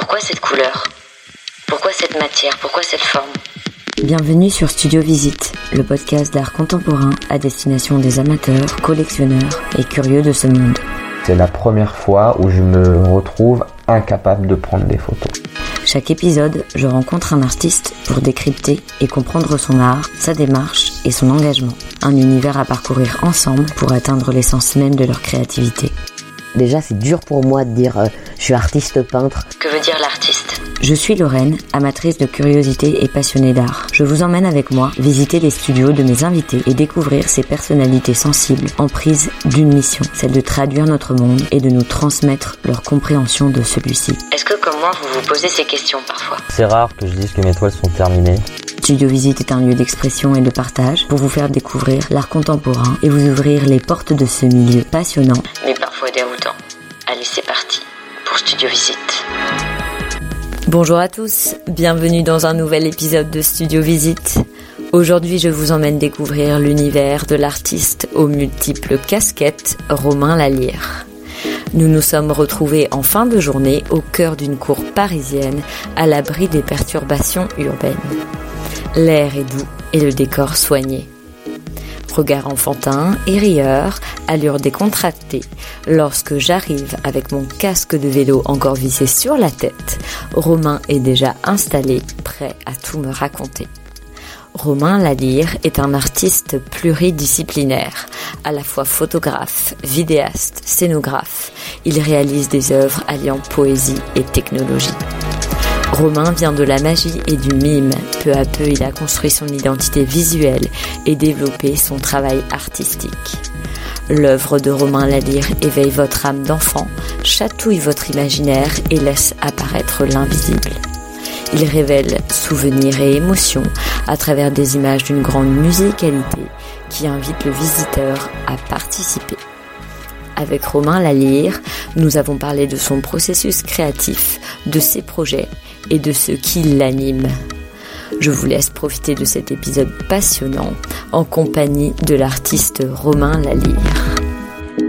Pourquoi cette couleur? Pourquoi cette matière? Pourquoi cette forme? Bienvenue sur Studio Visite, le podcast d'art contemporain à destination des amateurs, collectionneurs et curieux de ce monde. C'est la première fois où je me retrouve incapable de prendre des photos. Chaque épisode, je rencontre un artiste pour décrypter et comprendre son art, sa démarche et son engagement. Un univers à parcourir ensemble pour atteindre l'essence même de leur créativité. Déjà, c'est dur pour moi de dire euh, je suis artiste peintre. Que veut dire l'artiste? Je suis Lorraine, amatrice de curiosité et passionnée d'art. Je vous emmène avec moi visiter les studios de mes invités et découvrir ces personnalités sensibles en prise d'une mission, celle de traduire notre monde et de nous transmettre leur compréhension de celui-ci. Est-ce que comme moi, vous vous posez ces questions parfois? C'est rare que je dise que mes toiles sont terminées. Studio Visite est un lieu d'expression et de partage pour vous faire découvrir l'art contemporain et vous ouvrir les portes de ce milieu passionnant. Mais parfois déroutant. Allez, c'est parti Studio Visite. Bonjour à tous, bienvenue dans un nouvel épisode de Studio Visite. Aujourd'hui, je vous emmène découvrir l'univers de l'artiste aux multiples casquettes, Romain Lalire. Nous nous sommes retrouvés en fin de journée au cœur d'une cour parisienne, à l'abri des perturbations urbaines. L'air est doux et le décor soigné. Regard enfantin et rieur, allure décontractée. Lorsque j'arrive avec mon casque de vélo encore vissé sur la tête, Romain est déjà installé, prêt à tout me raconter. Romain Lalire est un artiste pluridisciplinaire, à la fois photographe, vidéaste, scénographe. Il réalise des œuvres alliant poésie et technologie. Romain vient de la magie et du mime. Peu à peu, il a construit son identité visuelle et développé son travail artistique. L'œuvre de Romain Lalire éveille votre âme d'enfant, chatouille votre imaginaire et laisse apparaître l'invisible. Il révèle souvenirs et émotions à travers des images d'une grande musicalité qui invite le visiteur à participer. Avec Romain Lalire, nous avons parlé de son processus créatif, de ses projets et de ce qui l'anime. Je vous laisse profiter de cet épisode passionnant en compagnie de l'artiste Romain Lalire.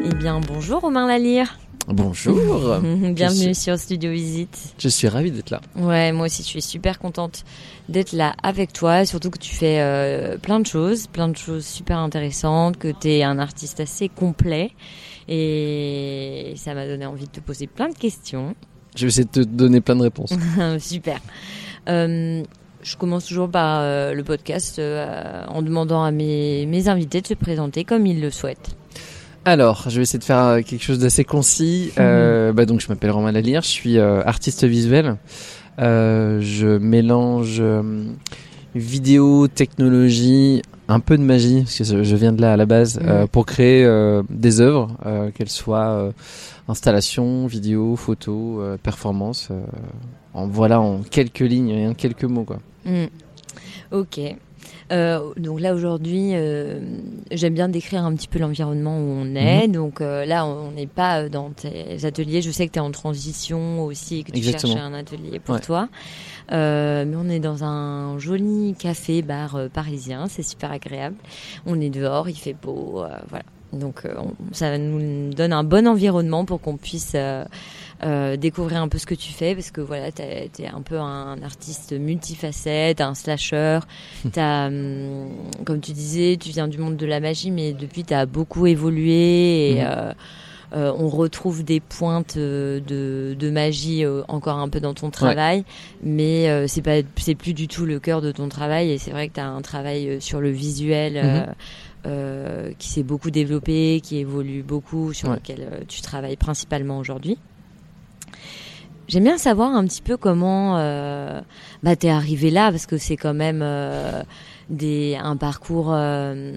Eh bien, bonjour Romain Lalire. Bonjour. Bienvenue sur Studio Visite. Je suis ravie d'être là. Ouais, moi aussi, je suis super contente d'être là avec toi, surtout que tu fais euh, plein de choses, plein de choses super intéressantes, que tu es un artiste assez complet. Et ça m'a donné envie de te poser plein de questions. Je vais essayer de te donner plein de réponses. super. Euh, je commence toujours par euh, le podcast euh, en demandant à mes, mes invités de se présenter comme ils le souhaitent. Alors, je vais essayer de faire quelque chose d'assez concis. Euh, bah donc, je m'appelle Romain Lalire, je suis artiste visuel. Je mélange vidéo, technologie, un peu de magie, parce que je viens de là à la base, euh, pour créer euh, des œuvres, euh, qu'elles soient installations, vidéo, photos, performances. euh, en voilà, en quelques lignes et en quelques mots, quoi. Mm. Ok. Euh, donc là aujourd'hui, euh, j'aime bien décrire un petit peu l'environnement où on est. Donc euh, là, on n'est pas euh, dans tes ateliers. Je sais que tu es en transition aussi et que tu Exactement. cherches un atelier pour Ouais. toi. Euh, mais on est dans un joli café bar euh, parisien. C'est super agréable. On est dehors, il fait beau. euh, voilà. Donc euh, ça nous donne un bon environnement pour qu'on puisse euh, euh, découvrir un peu ce que tu fais parce que voilà, tu es un peu un artiste multifacette, un slasher. T'as, hum, comme tu disais, tu viens du monde de la magie, mais depuis tu as beaucoup évolué et Mhm. euh, euh, on retrouve des pointes euh, de, de magie euh, encore un peu dans ton travail, mais euh, c'est pas c'est plus du tout le cœur de ton travail et c'est vrai que tu as un travail sur le visuel euh, Mhm. Euh, qui s'est beaucoup développé, qui évolue beaucoup, sur Ouais. lequel euh, tu travailles principalement aujourd'hui. J'aime bien savoir un petit peu comment euh, bah, t'es arrivé là, parce que c'est quand même euh, des, un parcours euh,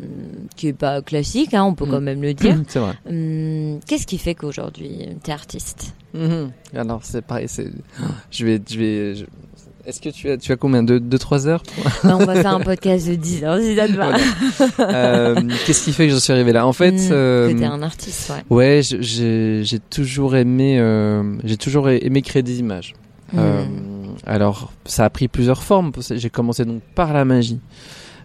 qui est pas classique, hein, on peut Mm. quand même le dire. C'est vrai. Hum, Qu'est-ce qui fait qu'aujourd'hui t'es artiste? Mhm. Alors c'est pareil. Je vais, je vais. je- Est-ce que tu as, tu as combien de 2-3 heures pour- Bah, On va faire un podcast de 10 heures si ça te va. Euh, Qu'est-ce qui fait que je suis arrivé là? En fait, Hum, euh, t'es un artiste, ouais. ouais, j'ai toujours aimé, euh, j'ai toujours aimé créer des images. Euh, Hum. alors, ça a pris plusieurs formes. J'ai commencé donc par la magie.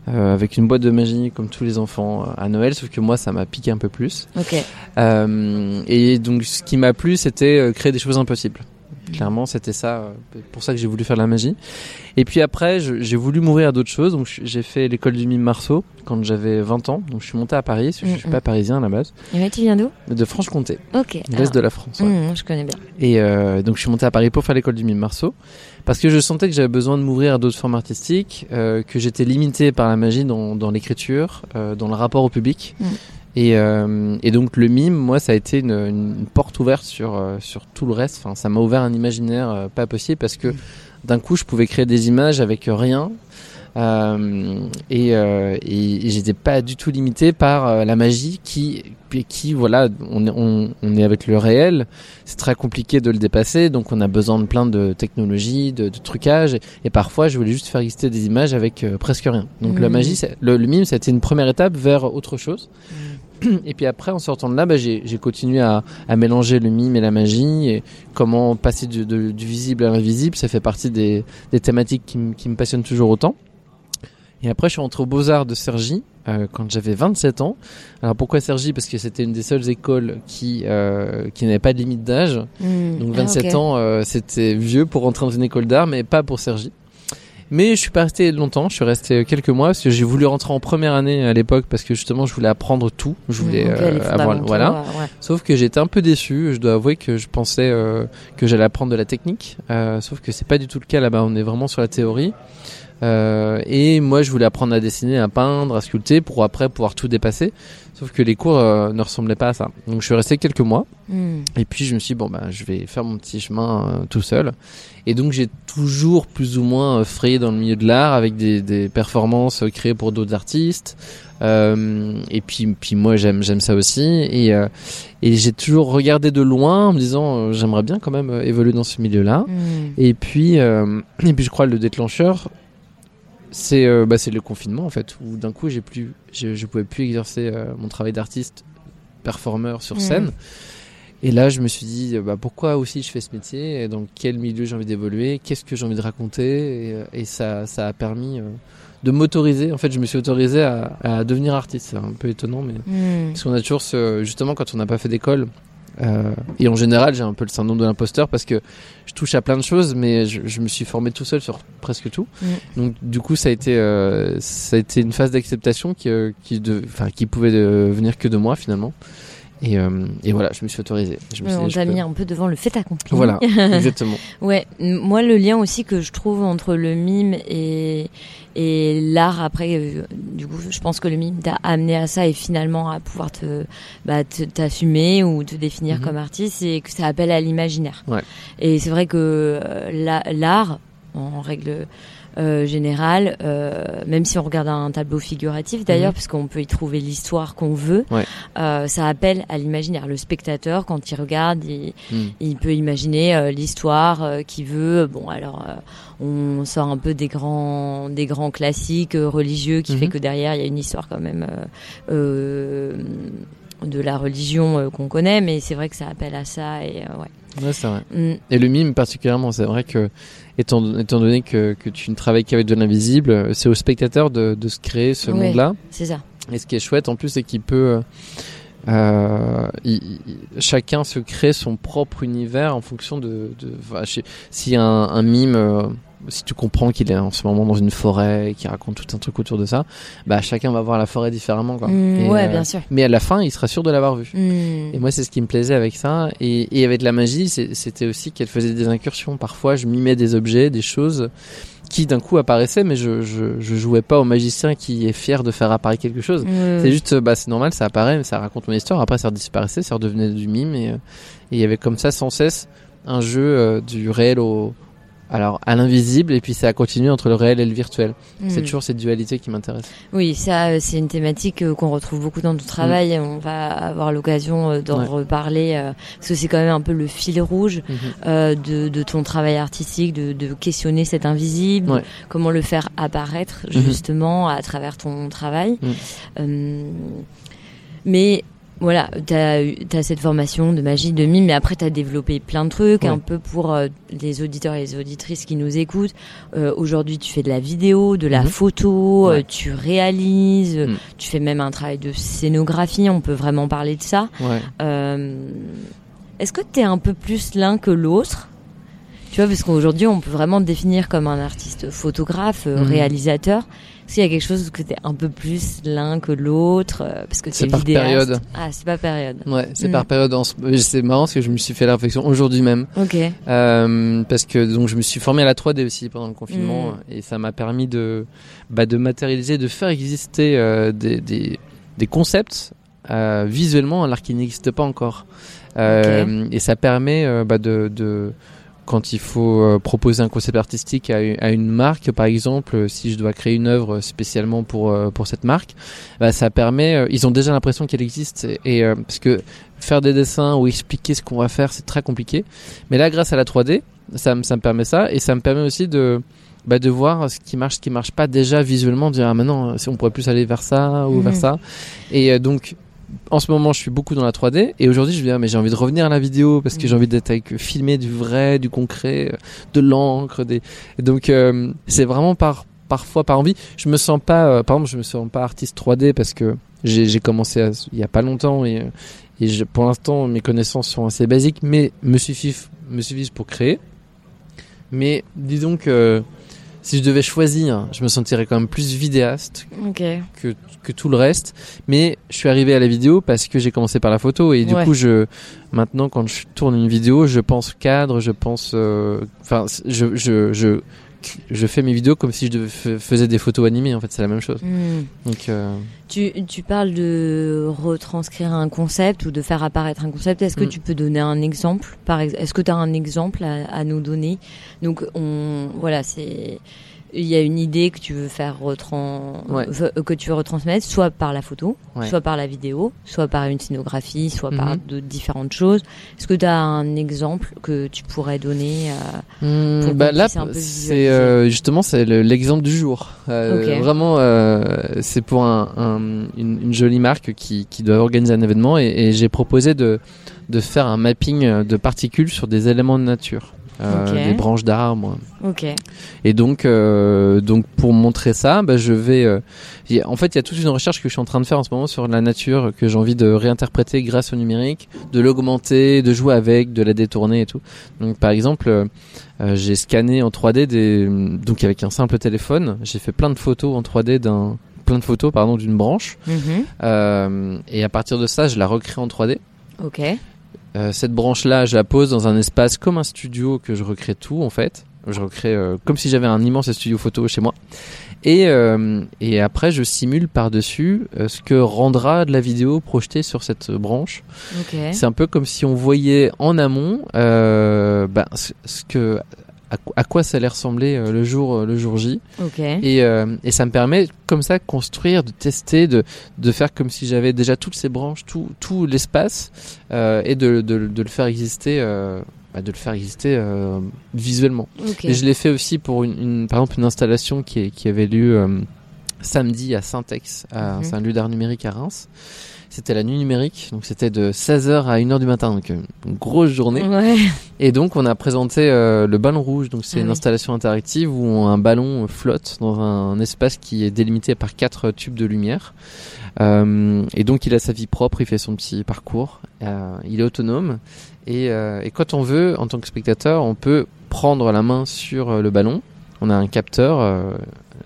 euh, avec une boîte de magie comme tous les enfants euh, à Noël, sauf que moi ça m'a piqué un peu plus. Ok. Euh, et donc ce qui m'a plu c'était euh, créer des choses impossibles. Clairement, c'était ça, euh, pour ça que j'ai voulu faire de la magie. Et puis après, j'ai voulu m'ouvrir à d'autres choses. Donc j'ai fait l'école du mime Marceau quand j'avais 20 ans. Donc je suis monté à Paris, parce que je suis Mhm. pas parisien à la base, Et mais tu viens d'où? De Franche-Comté, Ok. l'est de la France. ouais. Mmh, je connais bien. Et euh, donc je suis monté à Paris pour faire l'école du mime Marceau parce que je sentais que j'avais besoin de m'ouvrir à d'autres formes artistiques, euh, que j'étais limité par la magie dans, dans l'écriture, euh, dans le rapport au public. Mm. Et, euh, et donc le mime, moi, ça a été une, une porte ouverte sur euh, sur tout le reste. Enfin, ça m'a ouvert un imaginaire euh, pas possible parce que d'un coup, je pouvais créer des images avec rien. Euh, et, euh, et, et j'étais pas du tout limité par euh, la magie qui qui voilà on est on, on est avec le réel c'est très compliqué de le dépasser donc on a besoin de plein de technologies de, de trucages et, et parfois je voulais juste faire exister des images avec presque rien donc la Mhm. magie le, le mime ça a été une première étape vers autre chose et puis après en sortant de là bah, j'ai continué à, à mélanger le mime et la magie et comment passer du, de- du visible à l'invisible ça fait partie des, des thématiques qui, me- qui me passionnent toujours autant et après, je suis rentré aux Beaux-Arts de Cergy euh, quand j'avais 27 ans. Alors pourquoi Cergy? Parce que c'était une des seules écoles qui euh, qui n'avait pas de limite d'âge. Mmh. Donc Ah, 27 ok. ans, euh, c'était vieux pour rentrer dans une école d'art, mais pas pour Cergy. Mais je suis pas resté longtemps, je suis resté quelques mois parce que j'ai voulu rentrer en première année à l'époque parce que justement je voulais apprendre tout, je voulais Mmh, euh, avoir voilà. ouais. Sauf que j'étais un peu déçu. Je dois avouer que je pensais euh, que j'allais apprendre de la technique. Euh, sauf que c'est pas du tout le cas là-bas. On est vraiment sur la théorie. Euh, et moi, je voulais apprendre à dessiner, à peindre, à sculpter pour après pouvoir tout dépasser. Sauf que les cours euh, ne ressemblaient pas à ça. Donc je suis resté quelques mois. Mmh. Et puis je me suis dit, bon, bah, je vais faire mon petit chemin euh, tout seul. Et donc j'ai toujours plus ou moins euh, frayé dans le milieu de l'art avec des, des performances créées pour d'autres artistes. Euh, et puis, puis moi j'aime j'aime ça aussi. Et, et j'ai toujours regardé de loin en me disant, j'aimerais bien quand même évoluer dans ce milieu-là. Mmh. Et puis, et puis je crois le déclencheur, c'est euh, bah, le confinement en fait, où d'un coup j'ai plus, je, je pouvais plus exercer euh, mon travail d'artiste performeur sur Mhm. scène. Et là, je me suis dit, bah, pourquoi aussi je fais ce métier et Dans quel milieu j'ai envie d'évoluer? Qu'est-ce que j'ai envie de raconter? Et, euh, et ça, ça a permis euh, de m'autoriser. En fait, je me suis autorisé à, à devenir artiste. C'est un peu étonnant, mais Mmh. parce qu'on a toujours ce, justement quand on n'a pas fait d'école. Euh, et en général, j'ai un peu le syndrome de l'imposteur parce que je touche à plein de choses, mais je, je me suis formé tout seul sur presque tout. Donc, du coup, ça a été, euh, ça a été une phase d'acceptation qui, euh, qui, de, enfin, qui pouvait euh, venir que de moi finalement. Et, euh, et voilà, je me suis autorisé. Je me Ouais, suis on t'a peux- mis un peu devant le fait accompli. Voilà, exactement. Ouais, moi le lien aussi que je trouve entre le mime et et l'art après euh, du coup je pense que le mime t'a amené à ça et finalement à pouvoir te bah t'assumer ou te définir Mhm. comme artiste et que ça appelle à l'imaginaire. Ouais. Et c'est vrai que euh, la- l'art en règle euh, générale, euh, même si on regarde un tableau figuratif d'ailleurs, Mhm. parce qu'on peut y trouver l'histoire qu'on veut, Ouais. euh, ça appelle à l'imaginaire. Le spectateur, quand il regarde, il, il peut imaginer euh, l'histoire euh, qu'il veut. Bon, alors euh, on sort un peu des grands, des grands classiques religieux qui Mhm. fait que derrière il y a une histoire quand même de la religion euh, qu'on connaît, mais c'est vrai que ça appelle à ça et euh, ouais. Ouais, c'est vrai. Mm. Et le mime particulièrement, c'est vrai que étant, étant donné que, que tu ne travailles qu'avec de l'invisible, euh, c'est au spectateur de, de se créer ce Ouais. monde-là. C'est ça. Et ce qui est chouette en plus, c'est qu'il peut. euh, euh, il- il- chacun se crée son propre univers en fonction de. de enfin, un, un mime. Si tu comprends qu'il est en ce moment dans une forêt et qu'il raconte tout un truc autour de ça, bah chacun va voir la forêt différemment. Quoi. Mm, Et, ouais, euh, bien sûr. Mais à la fin, il sera sûr de l'avoir vu. Mm. Et moi, c'est ce qui me plaisait avec ça. Et, et avec la magie, c'était aussi qu'elle faisait des incursions. Parfois, je mimais des objets, des choses qui d'un coup apparaissaient, mais je, je, je jouais pas au magicien qui est fier de faire apparaître quelque chose. Ouais, C'est juste, bah, c'est normal, ça apparaît, mais ça raconte mon histoire. Après, ça disparaissait, ça redevenait du mime. Et euh, et il y avait comme ça, sans cesse, un jeu euh, du réel au. Alors, à l'invisible, et puis ça a continué entre le réel et le virtuel. C'est Mm. toujours cette dualité qui m'intéresse. Oui, ça, euh, c'est une thématique euh, qu'on retrouve beaucoup dans ton travail. et On va avoir l'occasion euh, d'en. Ouais. reparler parce que c'est quand même un peu le fil rouge euh, de, de ton travail artistique, de, de questionner cet invisible, Ouais. comment le faire apparaître justement à travers ton travail. Euh, mais voilà, tu as, cette formation de magie, de mime, mais après tu as développé plein de trucs, Ouais. un peu pour euh, les auditeurs et les auditrices qui nous écoutent. Euh, Aujourd'hui, tu fais de la vidéo, de la Mhm. photo, Ouais. euh, tu réalises, Mhm. tu fais même un travail de scénographie, on peut vraiment parler de ça. Ouais. Est-ce que tu es un peu plus l'un que l'autre? Tu vois, parce qu'aujourd'hui, on peut vraiment te définir comme un artiste photographe, Mhm. réalisateur. Qu'il y a quelque chose que t'es un peu plus l'un que l'autre euh, Parce que C'est par période. Ah, c'est pas période. Ouais, c'est Mm. par période. C'est marrant parce que je me suis fait la réflexion aujourd'hui même. Ok. Euh, parce que donc je me suis formé à la 3D aussi pendant le confinement Mm. et ça m'a permis de bah, de matérialiser, de faire exister euh, des, des des concepts euh, visuellement alors qu'ils n'existent pas encore. Euh, Et ça permet bah, de, de quand il faut euh, proposer un concept artistique à, une- marque, par exemple, euh, si je dois créer une œuvre spécialement pour euh, pour cette marque, bah, ça permet. ils ont déjà l'impression qu'elle existe et, et, parce que faire des dessins ou expliquer ce qu'on va faire, c'est très compliqué. Mais là, grâce à la 3D, ça, me- ça me permet ça et ça me permet aussi de bah, de voir ce qui marche, ce qui marche pas déjà visuellement, de dire ah maintenant on pourrait plus aller vers ça ou vers ça. Et donc en ce moment, je suis beaucoup dans la 3D et aujourd'hui, je me dis ah, mais j'ai envie de revenir à la vidéo parce que j'ai envie d'être avec filmer du vrai, du concret, euh, de l'encre, des et donc euh, c'est vraiment par parfois par envie. Je me sens pas euh, par exemple, je me sens pas artiste 3D parce que j'ai j'ai commencé à- il y a pas longtemps et euh, et je- pour l'instant mes connaissances sont assez basiques mais me suffisent me suffisent pour créer. Mais disons que si je devais choisir, je me sentirais quand même plus vidéaste que, que tout le reste. Mais je suis arrivé à la vidéo parce que j'ai commencé par la photo et du Ouais. coup, je maintenant quand je tourne une vidéo, je pense cadre, je pense, euh, enfin, je, je je je fais mes vidéos comme si je faisais des photos animées. En fait, c'est la même chose. Hmm. Donc euh, Tu, tu parles de retranscrire un concept ou de faire apparaître un concept. Est-ce que Mm. tu peux donner un exemple par ex- Est-ce que tu as un exemple à, à nous donner? Donc, on, voilà, c'est il y a une idée que tu veux faire retran... Ouais. euh, que tu veux retransmettre, soit par la photo, Ouais. soit par la vidéo, soit par une scénographie, soit par Mhm. de différentes choses. Est-ce que tu as un exemple que tu pourrais donner euh, Hmm, bah là, c'est euh, justement c'est le- l'exemple du jour. Euh. Vraiment, c'est pour un, un- une, une jolie marque qui, qui doit organiser un événement et, et j'ai proposé de, de faire un mapping de particules sur des éléments de nature, euh, Ok. des branches d'arbres. Et donc, euh, donc pour montrer ça, bah, je vais. euh, a- en fait, il y a toute une recherche que je suis en train de faire en ce moment sur la nature que j'ai envie de réinterpréter grâce au numérique, de l'augmenter, de jouer avec, de la détourner et tout. Donc, par exemple, euh, j'ai scanné en 3D des, donc avec un simple téléphone, j'ai fait plein de photos en 3D d'un plein de photos pardon d'une branche Mhm. et à partir de ça je la recrée en 3D Ok. Euh, cette branche-là, je la pose dans un espace comme un studio que je recrée tout en fait. Je recrée euh, comme si j'avais un immense studio photo chez moi. Et, euh, et après, je simule par-dessus ce que rendra de la vidéo projetée sur cette branche. C'est un peu comme si on voyait en amont bah, ce, ce que à, quoi- à quoi ça allait ressembler euh, le jour le jour J. Ok. Et, euh, et ça me permet comme ça de construire, de tester, de, de faire comme si j'avais déjà toutes ces branches, tout, tout l'espace, euh, et de, de, de le faire exister, euh, bah, de le faire exister euh, visuellement. Ok. Et je l'ai fait aussi pour une, une- par exemple une installation qui, est- qui avait lieu euh, samedi à Saint-Ex, à- Mhm. c'est un lieu d'art numérique à Reims. C'était la nuit numérique, donc c'était de 16h à 1h du matin, donc euh, une grosse journée. Ouais. Et donc on a présenté euh, le ballon rouge. Donc c'est Ah une oui. installation interactive où un ballon euh, flotte dans un espace qui est délimité par quatre tubes de lumière. Euh, et donc il a sa vie propre, il fait son petit parcours, euh, il est autonome. Et, euh, et quand on veut, en tant que spectateur, on peut prendre la main sur le ballon. On a un capteur, euh,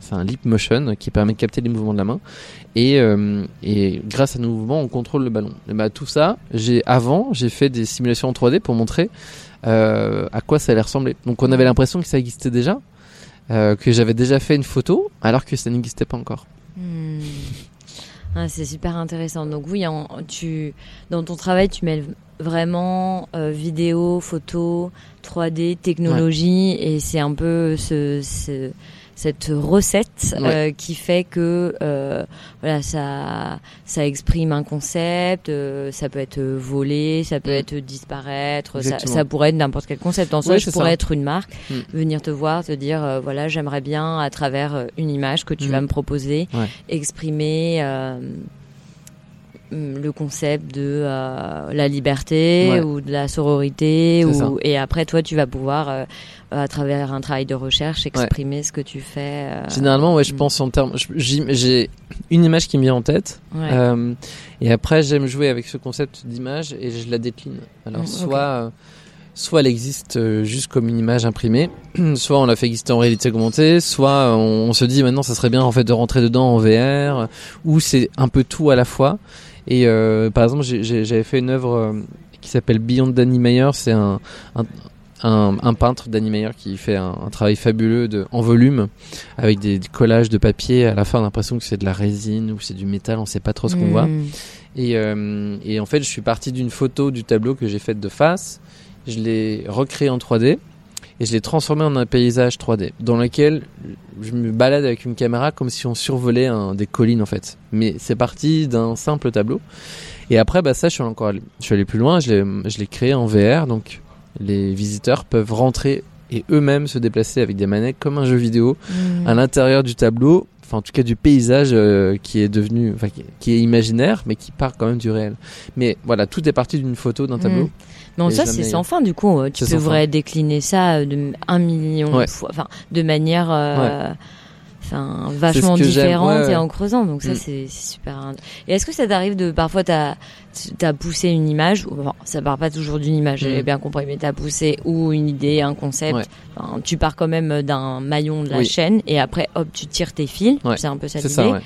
c'est un leap motion qui permet de capter les mouvements de la main. Et, euh, et grâce à nos mouvements, on contrôle le ballon. Et bah, tout ça, j'ai avant, j'ai fait des simulations en 3D pour montrer euh, à quoi ça allait ressembler. Donc on avait l'impression que ça existait déjà, euh, que j'avais déjà fait une photo, alors que ça n'existait pas encore. Hmm. Ah, c'est super intéressant. Donc oui, en- tu, dans ton travail, tu mêles vraiment euh, vidéo, photo, 3D, technologie, et c'est un peu ce, ce- cette recette Ouais. euh, qui fait que euh, voilà, ça, ça exprime un concept. euh, ça peut être volé, ça peut Mm. être disparaître. Ça, pourrait être n'importe quel concept. En soi, Ouais, je pourrais ça. être une marque, Mm. venir te voir, te dire euh, voilà, j'aimerais bien à travers une image que tu Mm. vas me proposer Ouais. exprimer euh, le concept de euh, la liberté Ouais. ou de la sororité ça. ou et après toi tu vas pouvoir euh, à travers un travail de recherche exprimer ce que tu fais euh, Généralement, ouais, je mm. pense en termes. J'ai une image qui me vient en tête, ouais. et après j'aime jouer avec ce concept d'image et je la décline. Alors Mm, soit soit elle existe juste comme une image imprimée, soit on l'a fait exister en réalité augmentée, soit on, on se dit maintenant ça serait bien en fait de rentrer dedans en VR, ou c'est un peu tout à la fois. Et euh, par exemple, j'avais fait une œuvre euh, qui s'appelle Beyond Danny Meyer, c'est un, un, un, un peintre Danny Meyer qui fait un, travail fabuleux de, en volume avec des, des collages de papier. À la fin, on a l'impression que c'est de la résine ou c'est du métal, on sait pas trop ce qu'on voit. Mm. Et, euh, et en fait, je suis parti d'une photo du tableau que j'ai faite de face. Je l'ai recréé en 3D et je l'ai transformé en un paysage 3D dans lequel je me balade avec une caméra comme si on survolait un, des collines en fait. Mais c'est parti d'un simple tableau. Et après, bah ça, je suis encore, allé, je suis allé plus loin. Je l'ai, créé en VR, donc les visiteurs peuvent rentrer et eux-mêmes se déplacer avec des manettes comme un jeu vidéo Mm. à l'intérieur du tableau, enfin en tout cas du paysage euh, qui est devenu, enfin qui, qui est imaginaire, mais qui part quand même du réel. Mais voilà, tout est parti d'une photo, d'un tableau. Non, ça c'est sans fin du coup. euh, Tu pourrais décliner ça euh, de un million Ouais. de fois, enfin de manière, euh, enfin vachement différente ouais, et en creusant. Donc ça Mm. c'est super. Et est-ce que ça t'arrive de parfois t'as t'as poussé une image, ou bon, ça part pas toujours d'une image, j'ai Mm. bien compris, mais t'as poussé ou une idée, un concept. Ouais. Enfin, tu pars quand même d'un maillon de la Oui. chaîne et après hop tu tires tes fils. Ouais. C'est un peu ça l'idée.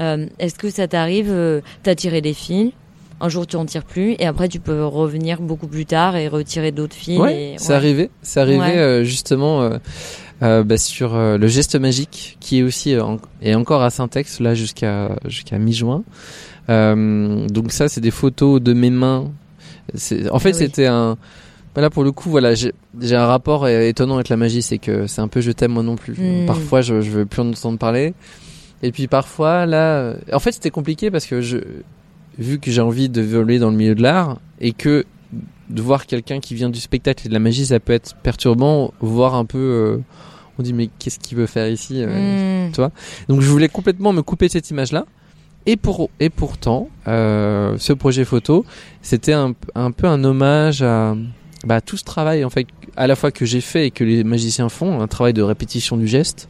Euh, Est-ce que ça t'arrive, euh, t'as tiré des fils, un jour tu en tires plus, et après tu peux revenir beaucoup plus tard et retirer d'autres fils. Ouais, et- c'est ouais. arrivé. C'est arrivé Ouais. euh, justement euh, euh, bah, sur le geste magique, qui est aussi en- et encore à Syntex là jusqu'à jusqu'à mi-juin. Donc ça, c'est des photos de mes mains. En fait, Ah oui. c'était un. Voilà, pour le coup, voilà, j'ai un rapport étonnant avec la magie, c'est que c'est un peu je t'aime moi non plus. Mm. Parfois, je, je veux plus en entendre parler. Et puis parfois, là, en fait, c'était compliqué parce que je, vu que j'ai envie de voler dans le milieu de l'art et que de voir quelqu'un qui vient du spectacle et de la magie, ça peut être perturbant, voir un peu. euh, on dit mais qu'est-ce qu'il veut faire ici euh, Mm. Donc je voulais complètement me couper de cette image-là. Et pour et pourtant, euh, ce projet photo, c'était un, un peu un hommage à bah, tout ce travail en fait, à la fois que j'ai fait et que les magiciens font, un travail de répétition du geste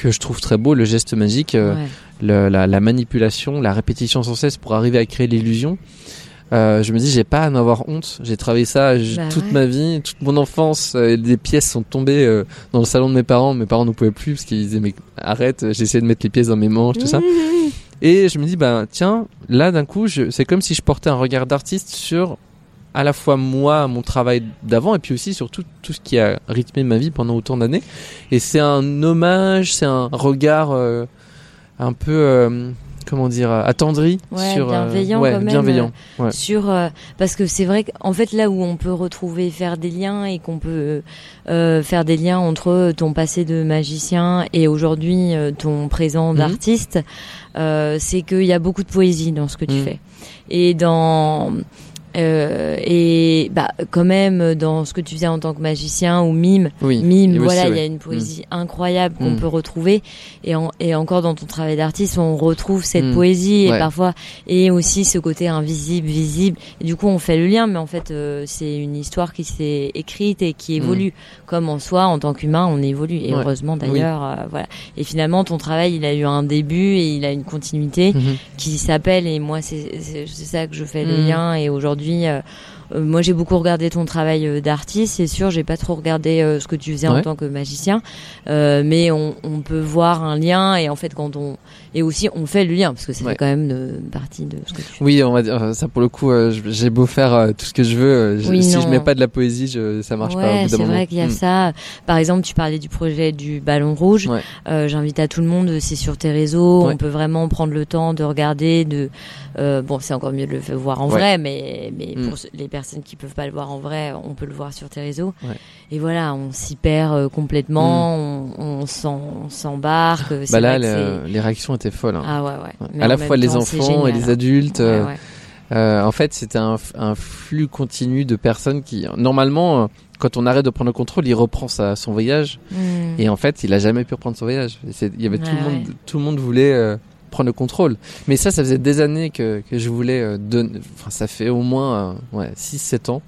que je trouve très beau, le geste magique, euh, Ouais. le- la, la manipulation, la répétition sans cesse pour arriver à créer l'illusion. Euh, je me dis, j'ai pas à en avoir honte. J'ai travaillé ça Bah toute ouais. ma vie, toute mon enfance. euh, des pièces sont tombées euh, dans le salon de mes parents. Mes parents ne pouvaient plus parce qu'ils disaient, mais arrête, j'ai essayé de mettre les pièces dans mes manches, tout ça. Et je me dis, bah tiens, là d'un coup, c'est comme si je portais un regard d'artiste sur à la fois moi, mon travail d'avant, et puis aussi sur tout, ce qui a rythmé ma vie pendant autant d'années. Et c'est un hommage, c'est un regard euh, un peu, euh, comment dire, attendri Ouais, sur... euh, bienveillant ouais, quand même, bienveillant. Ouais. sur euh, parce que c'est vrai qu'en fait là où on peut retrouver faire des liens et qu'on peut euh, faire des liens entre ton passé de magicien et aujourd'hui euh, ton présent Mhm. d'artiste euh, c'est qu'il y a beaucoup de poésie dans ce que tu Mhm. fais et dans euh, et bah quand même dans ce que tu faisais en tant que magicien ou mime Oui. mime voilà il y a une poésie incroyable qu'on Mm. peut retrouver et, en- et encore dans ton travail d'artiste on retrouve cette Mm. poésie et parfois et aussi ce côté invisible visible et du coup on fait le lien mais en fait euh, c'est une histoire qui s'est écrite et qui évolue comme en soi en tant qu'humain on évolue et Mm. Ouais. heureusement d'ailleurs euh, voilà et finalement ton travail il a eu un début et il a une continuité Mhm. qui s'appelle et moi c'est ça que je fais le lien et aujourd'hui euh, euh, moi j'ai beaucoup regardé ton travail euh, d'artiste c'est sûr. J'ai pas trop regardé euh, ce que tu faisais en tant que magicien. Euh, mais on, on peut voir un lien et en fait quand on et aussi on fait le lien parce que Ouais. fait quand même de, partie de ce que tu fais Oui, on va dire euh, ça pour le coup. euh, j'ai beau faire euh, tout ce que je veux, euh, je- Oui, si non. je mets pas de la poésie, je, ça marche pas. Ouais, d'un c'est vrai qu'il y a Mm. ça. Par exemple, tu parlais du projet du ballon rouge. Ouais. Euh, J'invite à tout le monde, c'est sur tes réseaux. On peut vraiment prendre le temps de regarder. De euh, bon, c'est encore mieux de le voir en vrai, mais mais Mm. pour les personnes qui peuvent pas le voir en vrai, on peut le voir sur tes réseaux. Et voilà, on s'y perd euh, complètement. On, on s'en- on s'embarque. C'est Bah là, les, c'est- les réactions étaient folles. hein. ah ouais ouais. Ouais. Mais à la fois les temps, enfants et les hein. adultes. Ouais, euh, ouais. Euh, en fait, c'était un, flux continu de personnes qui, normalement, quand on arrête de prendre le contrôle, il reprend sa, son voyage. Mm. Et en fait, il a jamais pu reprendre son voyage. Il y avait tout le monde, tout le monde voulait euh, prendre le contrôle. Mais ça, ça faisait des années que, que je voulais euh, donner. Enfin, ça fait au moins ouais, 6-7 ans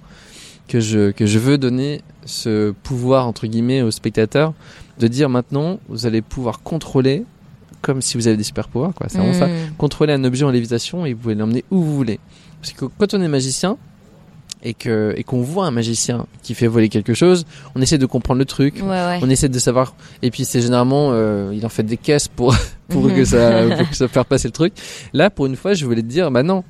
que je que je veux donner ce pouvoir entre guillemets aux spectateurs de dire maintenant, vous allez pouvoir contrôler comme si vous avez des super pouvoirs. Quoi. C'est vraiment ça Mm. contrôler un objet en lévitation et vous pouvez l'emmener où vous voulez. Parce que quand on est magicien, et que et qu'on voit un magicien qui fait voler quelque chose, on essaie de comprendre le truc, Ouais, ouais. on essaie de savoir. Et puis c'est généralement, euh, il en fait des caisses pour pour que ça pour que ça faire passer le truc. Là, pour une fois, je voulais te dire, bah non.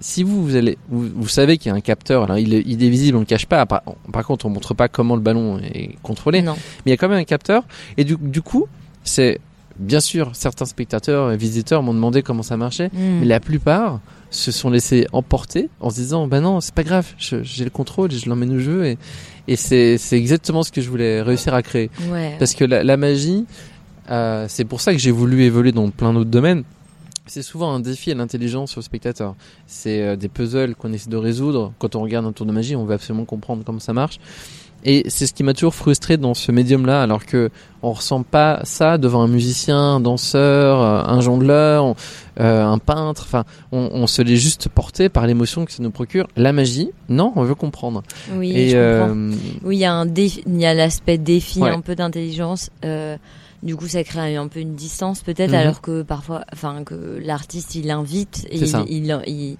Si vous, vous allez, vous, vous savez qu'il y a un capteur, alors il est, il est visible, on le cache pas. Par, par contre, on montre pas comment le ballon est contrôlé, Non. mais il y a quand même un capteur. Et du, du coup, c'est bien sûr certains spectateurs et visiteurs m'ont demandé comment ça marchait, Mm. mais la plupart se sont laissés emporter en se disant bah non c'est pas grave je- j'ai le contrôle et je l'emmène au jeu et, et c'est c'est exactement ce que je voulais réussir à créer. Ouais. parce que la, la magie euh, c'est pour ça que j'ai voulu évoluer dans plein d'autres domaines. C'est souvent un défi à l'intelligence au spectateur. C'est euh, des puzzles qu'on essaie de résoudre. Quand on regarde un tour de magie on veut absolument comprendre comment ça marche et c'est ce qui m'a toujours frustré dans ce médium-là, alors que on ressent pas ça devant un musicien, un danseur, euh, un jongleur, on- euh, un peintre. Enfin, on, on se l'est juste porté par l'émotion que ça nous procure. La magie, non, on veut comprendre. Oui, Et je comprends. euh, Oui, il y a un défi, il y a l'aspect défi, Ouais. un peu d'intelligence. Euh, du coup, ça crée un peu une distance peut-être, Mhm. alors que parfois, enfin, que l'artiste il invite, et il, il, il,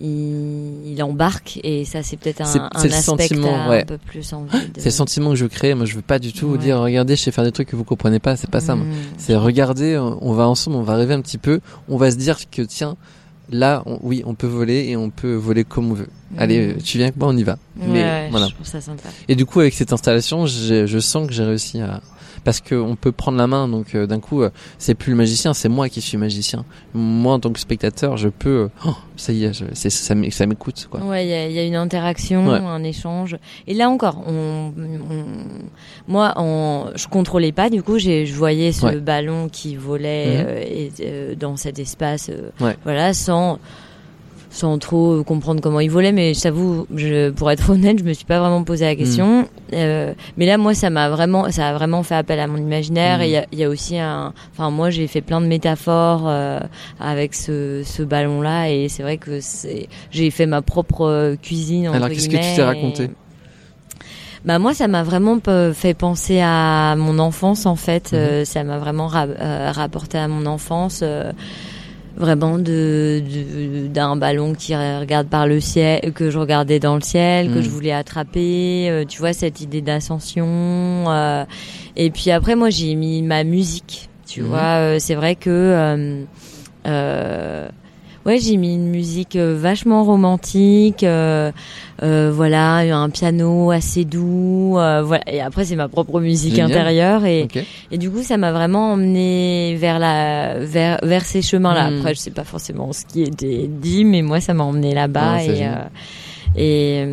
il, il embarque, et ça c'est peut-être un, un aspect sentiment, ouais. un peu plus envie de. c'est le sentiment que je crée. Moi, je veux pas du tout vous Ouais. dire, regardez, je sais faire des trucs que vous comprenez pas. C'est pas ça. Mhm. C'est regarder, on va ensemble, on va rêver un petit peu. On va se dire que tiens, là, on- oui, on peut voler et on peut voler comme on veut. Allez, Mhm. euh, tu viens avec moi, on y va. Ouais, Mais ouais, voilà. je trouve ça sympa. Et du coup, avec cette installation, je sens que j'ai réussi à parce qu'on peut prendre la main. Donc euh, d'un coup, euh, c'est plus le magicien, c'est moi qui suis magicien. Moi, en tant que spectateur, je peux. euh, oh, ça y est, je- c'est- ça m'é- ça m'écoute quoi. Ouais, il y a, il y a une interaction, Ouais. un échange. Et là encore, on, on- moi, on, je contrôlais pas. Du coup, je voyais ce Ouais. ballon qui volait Mhm. euh, et, euh, dans cet espace, euh, Ouais. voilà, sans sans trop comprendre comment il volait. Mais je t'avoue, je, pour être honnête, je me suis pas vraiment posé la question. Mhm. Euh, mais là, moi, ça m'a vraiment, ça a vraiment fait appel à mon imaginaire. Mhm. Et il y a, il y a aussi un, enfin, moi, j'ai fait plein de métaphores euh, avec ce, ce ballon-là, et c'est vrai que c'est, j'ai fait ma propre euh, cuisine. entre Alors, qu'est-ce que tu t'es raconté et- Bah moi, ça m'a vraiment fait penser à mon enfance en fait. Mhm. Euh, ça m'a vraiment ra- euh, rapporté à mon enfance. Vraiment de d'un ballon qui regarde par le ciel que je regardais dans le ciel que je voulais attraper euh, tu vois cette idée d'ascension euh, et puis après moi j'ai mis ma musique tu Mhm. vois euh, c'est vrai que euh, euh, ouais j'ai mis une musique euh, vachement romantique euh, euh, voilà un piano assez doux euh, voilà et après c'est ma propre musique Génial. intérieure et et du coup, ça m'a vraiment emmené vers la vers vers ces chemins-là. Mm. Après, je sais pas forcément ce qui était dit, mais moi, ça m'a emmené là-bas c'est et euh, et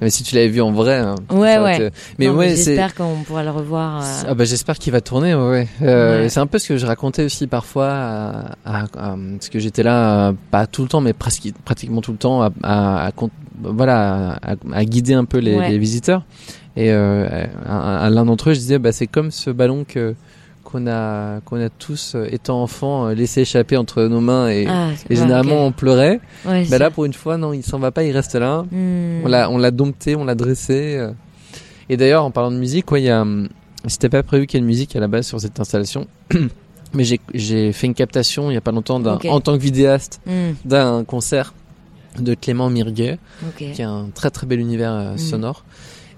Mais si tu l'avais vu en vrai, hein, Ouais, ouais. Mais non, ouais, c'est. j'espère qu'on pourra le revoir. euh, Ah bah j'espère qu'il va tourner, ouais. Euh, Ouais. C'est un peu ce que je racontais aussi parfois, à, à- à- parce que j'étais là, euh, pas tout le temps, mais presque pratiquement tout le temps, à, à, à con- voilà, à, guider un peu les, Ouais. les visiteurs. Et euh, à, à l'un d'entre eux, je disais, bah c'est comme ce ballon que qu'on a qu'on a tous euh, étant enfant euh, laissé échapper entre nos mains et, ah, et généralement on pleurait. Ouais, Bah là pour une fois non, il s'en va pas, il reste là. Hmm. On l'a, on l'a dompté, on l'a dressé. euh. Et d'ailleurs, en parlant de musique, ouais, il y a, hum, c'était pas prévu qu'il y ait une musique à la base sur cette installation, mais j'ai, fait une captation il y a pas longtemps en tant que vidéaste Hmm, d'un concert de Clément Mirguet, qui a un très très bel univers euh, Mm.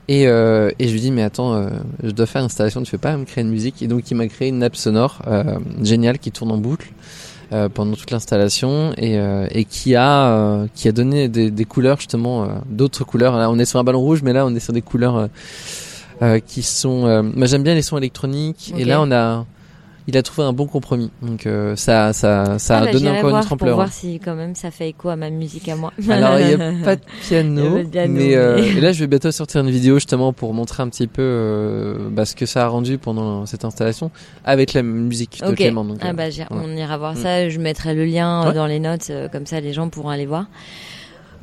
Et, euh, et je lui dis mais attends, euh, je dois faire une installation, tu fais pas me créer une musique? Et donc il m'a créé une nappe sonore euh, géniale qui tourne en boucle euh, pendant toute l'installation et, euh, et qui a euh, qui a donné des, des couleurs justement euh, d'autres couleurs. Là on est sur un ballon rouge, mais là on est sur des couleurs qui sont. euh, moi j'aime bien les sons électroniques et là on a il a trouvé un bon compromis. Donc euh, ça ça ça Ah, a bah, donné encore une autre pour ampleur. voir si quand même ça fait écho à ma musique à moi. Alors il n'y a pas de piano, Il y a pas de piano, mais, euh, mais- et là je vais bientôt sortir une vidéo justement pour montrer un petit peu euh, bah, ce que ça a rendu pendant cette installation avec la musique de Ok. Clément. Donc, ah euh, bah on ira voir Mm. ça. Je mettrai le lien euh, Ouais. dans les notes, comme ça les gens pourront aller voir.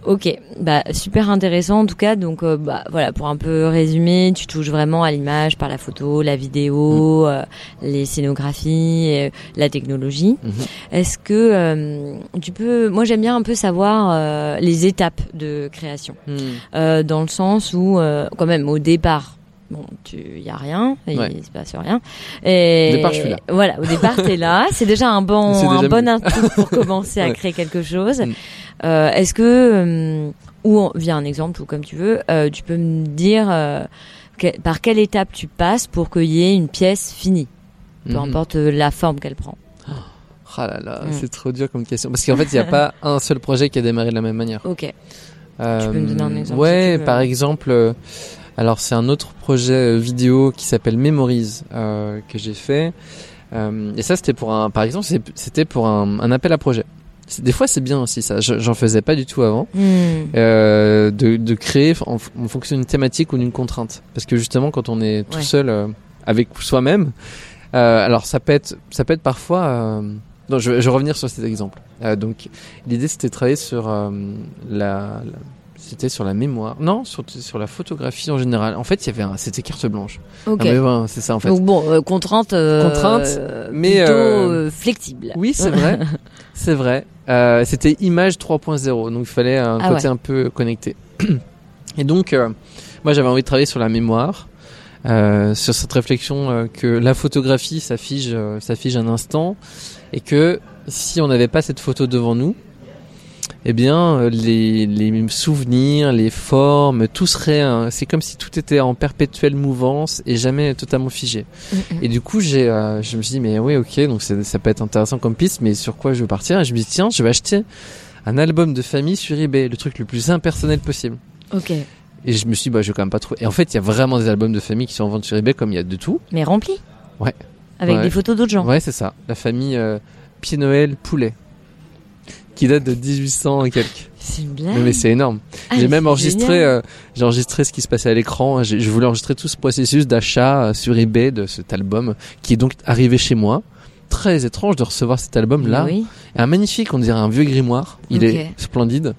Ok, bah super intéressant en tout cas. Donc euh, bah voilà, pour un peu résumer, tu touches vraiment à l'image par la photo, la vidéo, euh, les scénographies, euh, la technologie. Mhm. Est-ce que tu peux, moi j'aime bien un peu savoir les étapes de création, euh, dans le sens où quand même au départ. Bon, tu y a rien, il Ouais. se passe rien. Et Au départ, je suis là. Voilà, au départ t'es là. C'est déjà un bon, C'est un déjà bon input pour commencer à Ouais. créer quelque chose. Mm. Euh, Est-ce que euh, ou via un exemple ou comme tu veux, euh, tu peux me dire euh, que- par quelle étape tu passes pour qu'il y ait une pièce finie, peu Mhm. importe la forme qu'elle prend. Ah là là, Mm. c'est trop dur comme question. Parce qu'en fait, il n'y a pas un seul projet qui a démarré de la même manière. Ok. Euh, peux me donner un exemple Ouais, si tu par exemple, alors c'est un autre projet euh, vidéo qui s'appelle Memories euh, que j'ai fait. Euh, et ça, c'était pour un, par exemple, c'était pour un, un appel à projet. Des fois, c'est bien aussi ça. Je- J'en faisais pas du tout avant. Hmm. Euh, de, de créer en, fonction d'une thématique ou d'une contrainte. Parce que justement, quand on est tout Ouais. seul euh, avec soi-même, euh, alors ça peut être, ça peut être parfois. euh, non, je, vais- je vais revenir sur cet exemple. Euh, donc, l'idée c'était de travailler sur euh, la, la- c'était sur la mémoire. Non, sur, sur la photographie en général. En fait, il y avait c'était carte blanche. Ok. Ah, c'est ça en fait. Donc bon, euh, contrainte, euh, Contrainte, mais, plutôt euh, flexible. Oui, c'est vrai. c'est vrai. C'était image 3.0, donc il fallait un Ah côté un peu connecté. Et donc, moi, j'avais envie de travailler sur la mémoire, euh, sur cette réflexion euh, que la photographie, euh, ça fige un instant, et que si on n'avait pas cette photo devant nous, eh bien, euh, les, les souvenirs, les formes, tout serait, un- c'est comme si tout était en perpétuelle mouvance et jamais totalement figé. Mm, Et du coup, j'ai, euh, je me suis dit, mais oui, ok, donc ça peut être intéressant comme piste, mais sur quoi je veux partir? Et je me dis, tiens, je vais acheter un album de famille sur eBay, le truc le plus impersonnel possible. Ok. Et je me suis dit, bah, je vais quand même pas trouver. Et en fait, il y a vraiment des albums de famille qui sont en vente sur eBay, comme il y a de tout. Mais rempli. Ouais. Avec Ouais. des photos d'autres gens. Ouais, c'est ça. La famille euh, Pied Noël Poulet, qui date de 1800 et quelques. C'est une blague. Mais, c'est énorme. Ah, j'ai même enregistré, euh, j'ai enregistré ce qui se passait à l'écran. Je voulais enregistrer tout ce processus d'achat euh, sur eBay de cet album, qui est donc arrivé chez moi. Très étrange de recevoir cet album là. Oui. Un magnifique, on dirait un vieux grimoire. Il est splendide.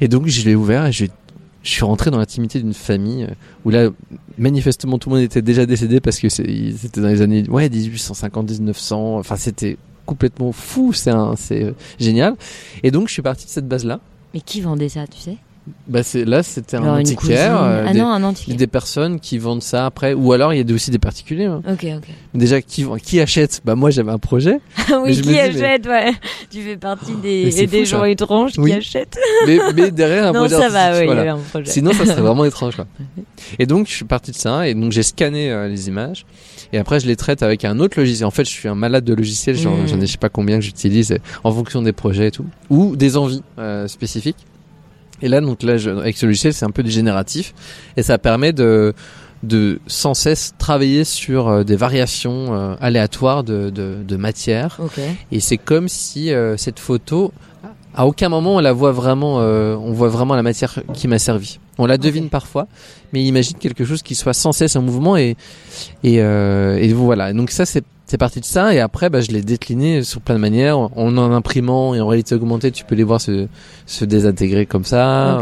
Et donc je l'ai ouvert et je, je suis rentré dans l'intimité d'une famille euh, où là, manifestement, tout le monde était déjà décédé parce que c'était dans les années ouais 1850, 1900. Enfin, c'était complètement fou. C'est génial. Et donc je suis parti de cette base là. Mais qui vendait ça, tu sais? Bah c'est là, c'était un Alors, antiquaire. euh, Ah des, non, un antiquaire. des personnes qui vendent ça après, ou alors il y a aussi des particuliers. hein. Ok, ok. Déjà qui qui achète? Bah moi j'avais un projet, Ah oui, qui dis, mais- achète, ouais. Tu fais partie des, c'est des fou, gens ça. étranges Oui. qui achètent. mais, mais derrière un non, projet ça va, oui, voilà. il y avait un projet. Sinon, ça serait vraiment étrange. Quoi. Et donc, je suis parti de ça, et donc j'ai scanné euh, les images, et après, je les traite avec un autre logiciel. En fait, je suis un malade de logiciels, j'en Mm. j'en ai je sais pas combien que j'utilise, en fonction des projets et tout, ou des envies euh, spécifiques. Et là, donc là, je- avec ce logiciel, c'est un peu du génératif, et ça permet de de sans cesse travailler sur euh, des variations euh, aléatoires de, de, de matière et c'est comme si euh, cette photo, à aucun moment on la voit vraiment, euh, on voit vraiment la matière qui m'a servi. On la devine parfois, mais imagine quelque chose qui soit sans cesse en mouvement et et, et voilà. Donc ça c'est c'est parti de ça et après bah, je l'ai décliné sur plein de manières en en imprimant et en réalité augmentée tu peux les voir se se désintégrer comme ça.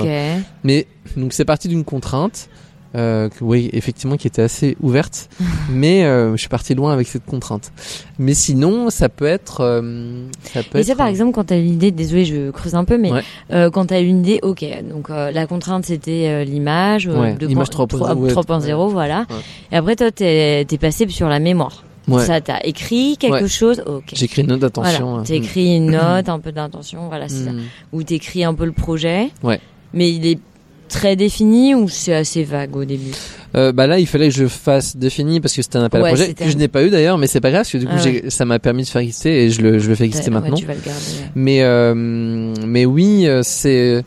Mais donc c'est parti d'une contrainte. Euh, que, oui, effectivement, qui était assez ouverte, mais euh, je suis parti loin avec cette contrainte. Mais sinon, ça peut être, euh, ça peut Et être. ça, par exemple, quand tu as une idée, désolé, je creuse un peu, mais Ouais. euh, quand tu as une idée, ok, donc la contrainte c'était l'image, Ouais, de image point- 3.0, ouais, 3.0, voilà. Et après, toi, t'es es passé sur la mémoire. Ouais. Ça, t'as écrit quelque Ouais. chose, ok. J'écris une note d'attention. Voilà, hein. t'écris une note, un peu d'intention, voilà, c'est ça. Mm. Ou t'écris un peu le projet. Ouais. Mais il est très défini ou c'est assez vague au début Euh, bah là, il fallait que je fasse défini parce que c'était un appel Ouais, à projet que je n'ai pas eu d'ailleurs, mais c'est pas grave parce que du coup, Ah ça m'a permis de faire exister et je le, je le fais exister Ouais, maintenant. tu vas le garder. ouais. Mais euh, mais oui, euh, c'est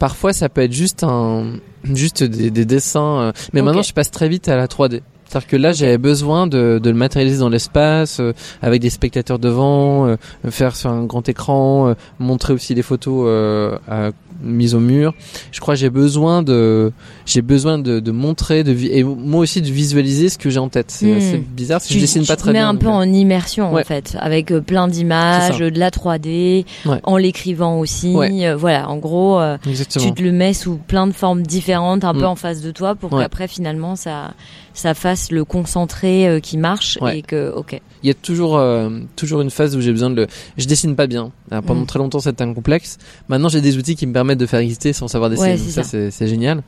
parfois ça peut être juste un juste des, des dessins. euh, Mais maintenant, je passe très vite à la 3D. C'est-à-dire que là, j'avais besoin de, de le matérialiser dans l'espace, euh, avec des spectateurs devant, euh, faire sur un grand écran, euh, montrer aussi les photos euh, à- mises au mur. Je crois que j'ai besoin de, j'ai besoin de, de montrer, de et moi aussi de visualiser ce que j'ai en tête. C'est assez bizarre tu, je dessine tu pas très mets bien. un donc, peu euh, en immersion Ouais. en fait, avec plein d'images, de la 3D, Ouais. en l'écrivant aussi. Ouais. voilà, en gros, tu te le mets sous plein de formes différentes, un peu Mm. en face de toi, pour qu'après finalement ça ça fasse le concentré euh, qui marche Ouais. et que, ok. Il y a toujours euh, toujours une phase où j'ai besoin de le. Je dessine pas bien. Euh, pendant Mm. très longtemps, c'était un complexe. Maintenant, j'ai des outils qui me permettent de faire exister sans savoir dessiner. Ouais, ça, ça. c'est génial.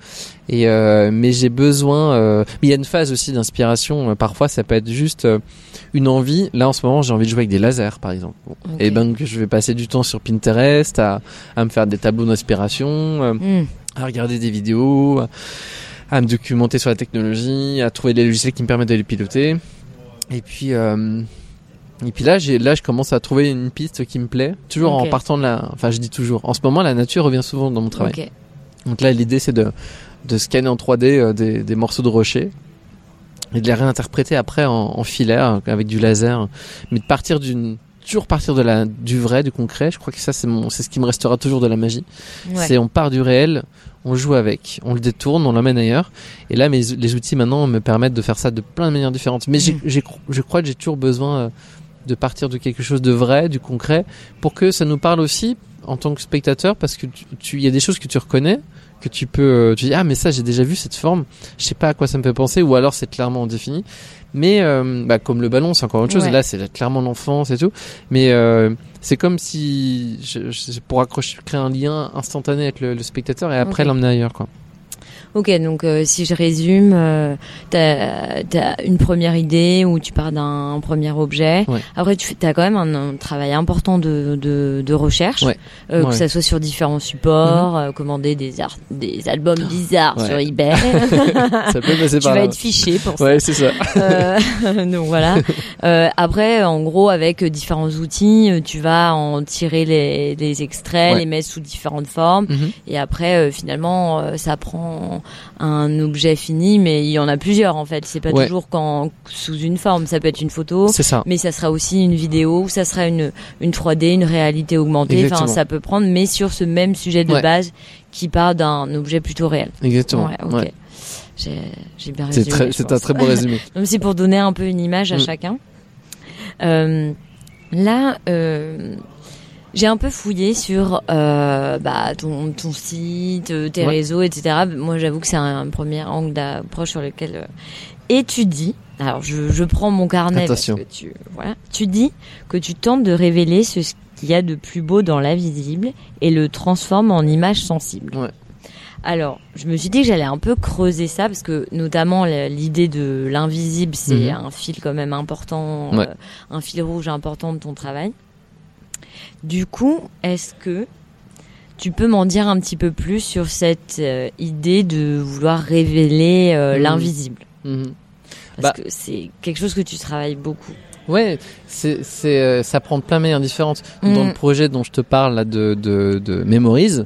Et euh, mais j'ai besoin. euh, Mais il y a une phase aussi d'inspiration. Parfois, ça peut être juste une envie. Là, en ce moment, j'ai envie de jouer avec des lasers, par exemple. Bon. Et ben, que je vais passer du temps sur Pinterest à à me faire des tableaux d'inspiration. euh, Hmm. à regarder des vidéos, à- me documenter sur la technologie, à trouver des logiciels qui me permettent de les piloter. Et puis, euh, et puis là, j'ai, là, je commence à trouver une piste qui me plaît. Toujours en partant de la, enfin, je dis toujours. En ce moment, la nature revient souvent dans mon travail. Donc là, l'idée, c'est de, de scanner en 3D euh, des, des morceaux de rocher et de les réinterpréter après en, en filaire euh, avec du laser, mais de partir d'une toujours partir de la du vrai du concret je crois que ça c'est mon c'est ce qui me restera toujours de la magie Ouais. c'est on part du réel, on joue avec, on le détourne, on l'emmène ailleurs. Et là, mes, les outils maintenant me permettent de faire ça de plein de manières différentes. Mais j'ai- je crois que j'ai toujours besoin euh, de partir de quelque chose de vrai, du concret, pour que ça nous parle aussi en tant que spectateur, parce que tu- tu, il y a des choses que tu reconnais, que tu peux, euh, tu dis ah mais ça j'ai déjà vu cette forme, je sais pas à quoi ça me fait penser, ou alors c'est clairement défini. Mais euh, bah, comme le ballon, c'est encore autre chose. Ouais. Là, c'est clairement l'enfance et tout. Mais euh, c'est comme si je, je- pour accrocher, créer un lien instantané avec le, le spectateur et après l'emmener ailleurs, quoi. Ok, donc euh, si je résume, euh, t'as as une première idée où tu pars d'un premier objet. Ouais. Après, tu as quand même un, un travail important de, de, de recherche, Ouais. euh, que ça soit sur différents supports, euh, commander des, des albums bizarres sur eBay. Ça peut passer tu par vas là. être fiché pour ça. Ouais, c'est ça. Euh, donc voilà. Euh, après, en gros, avec différents outils, tu vas en tirer les, les extraits, les mettre sous différentes formes. Mhm. Et après, euh, finalement, euh, ça prend un objet fini, mais il y en a plusieurs en fait. C'est pas Ouais. toujours quand sous une forme. Ça peut être une photo, ça. mais ça sera aussi une vidéo, ou ça sera une une 3D, une réalité augmentée. Enfin, ça peut prendre, mais sur ce même sujet de Ouais. base qui part d'un objet plutôt réel. Exactement. Ouais. J'ai bien C'est résumé. c'est un très beau résumé. Donc c'est pour donner un peu une image à Mm. chacun. Euh, là, euh, j'ai un peu fouillé sur euh, bah, ton, ton site, euh, tes Ouais. réseaux, etc. Moi, j'avoue que c'est un, premier angle d'approche sur lequel euh, et tu dis. Alors, je, je prends mon carnet. Attention. Parce que tu, voilà. Tu dis que tu tentes de révéler ce qu'il y a de plus beau dans l'invisible et le transforme en image sensible. Ouais. Alors, je me suis dit que j'allais un peu creuser ça parce que notamment l'idée de l'invisible, c'est Mhm. un fil quand même important, Ouais. euh, un fil rouge important de ton travail. Du coup, est-ce que tu peux m'en dire un petit peu plus sur cette euh, idée de vouloir révéler euh, Mhm. l'invisible? Mhm. Parce Bah. que c'est quelque chose que tu travailles beaucoup. Ouais, c'est, c'est, euh, ça prend plein de manières différentes. Dans le projet dont je te parle là de, de, de Memories,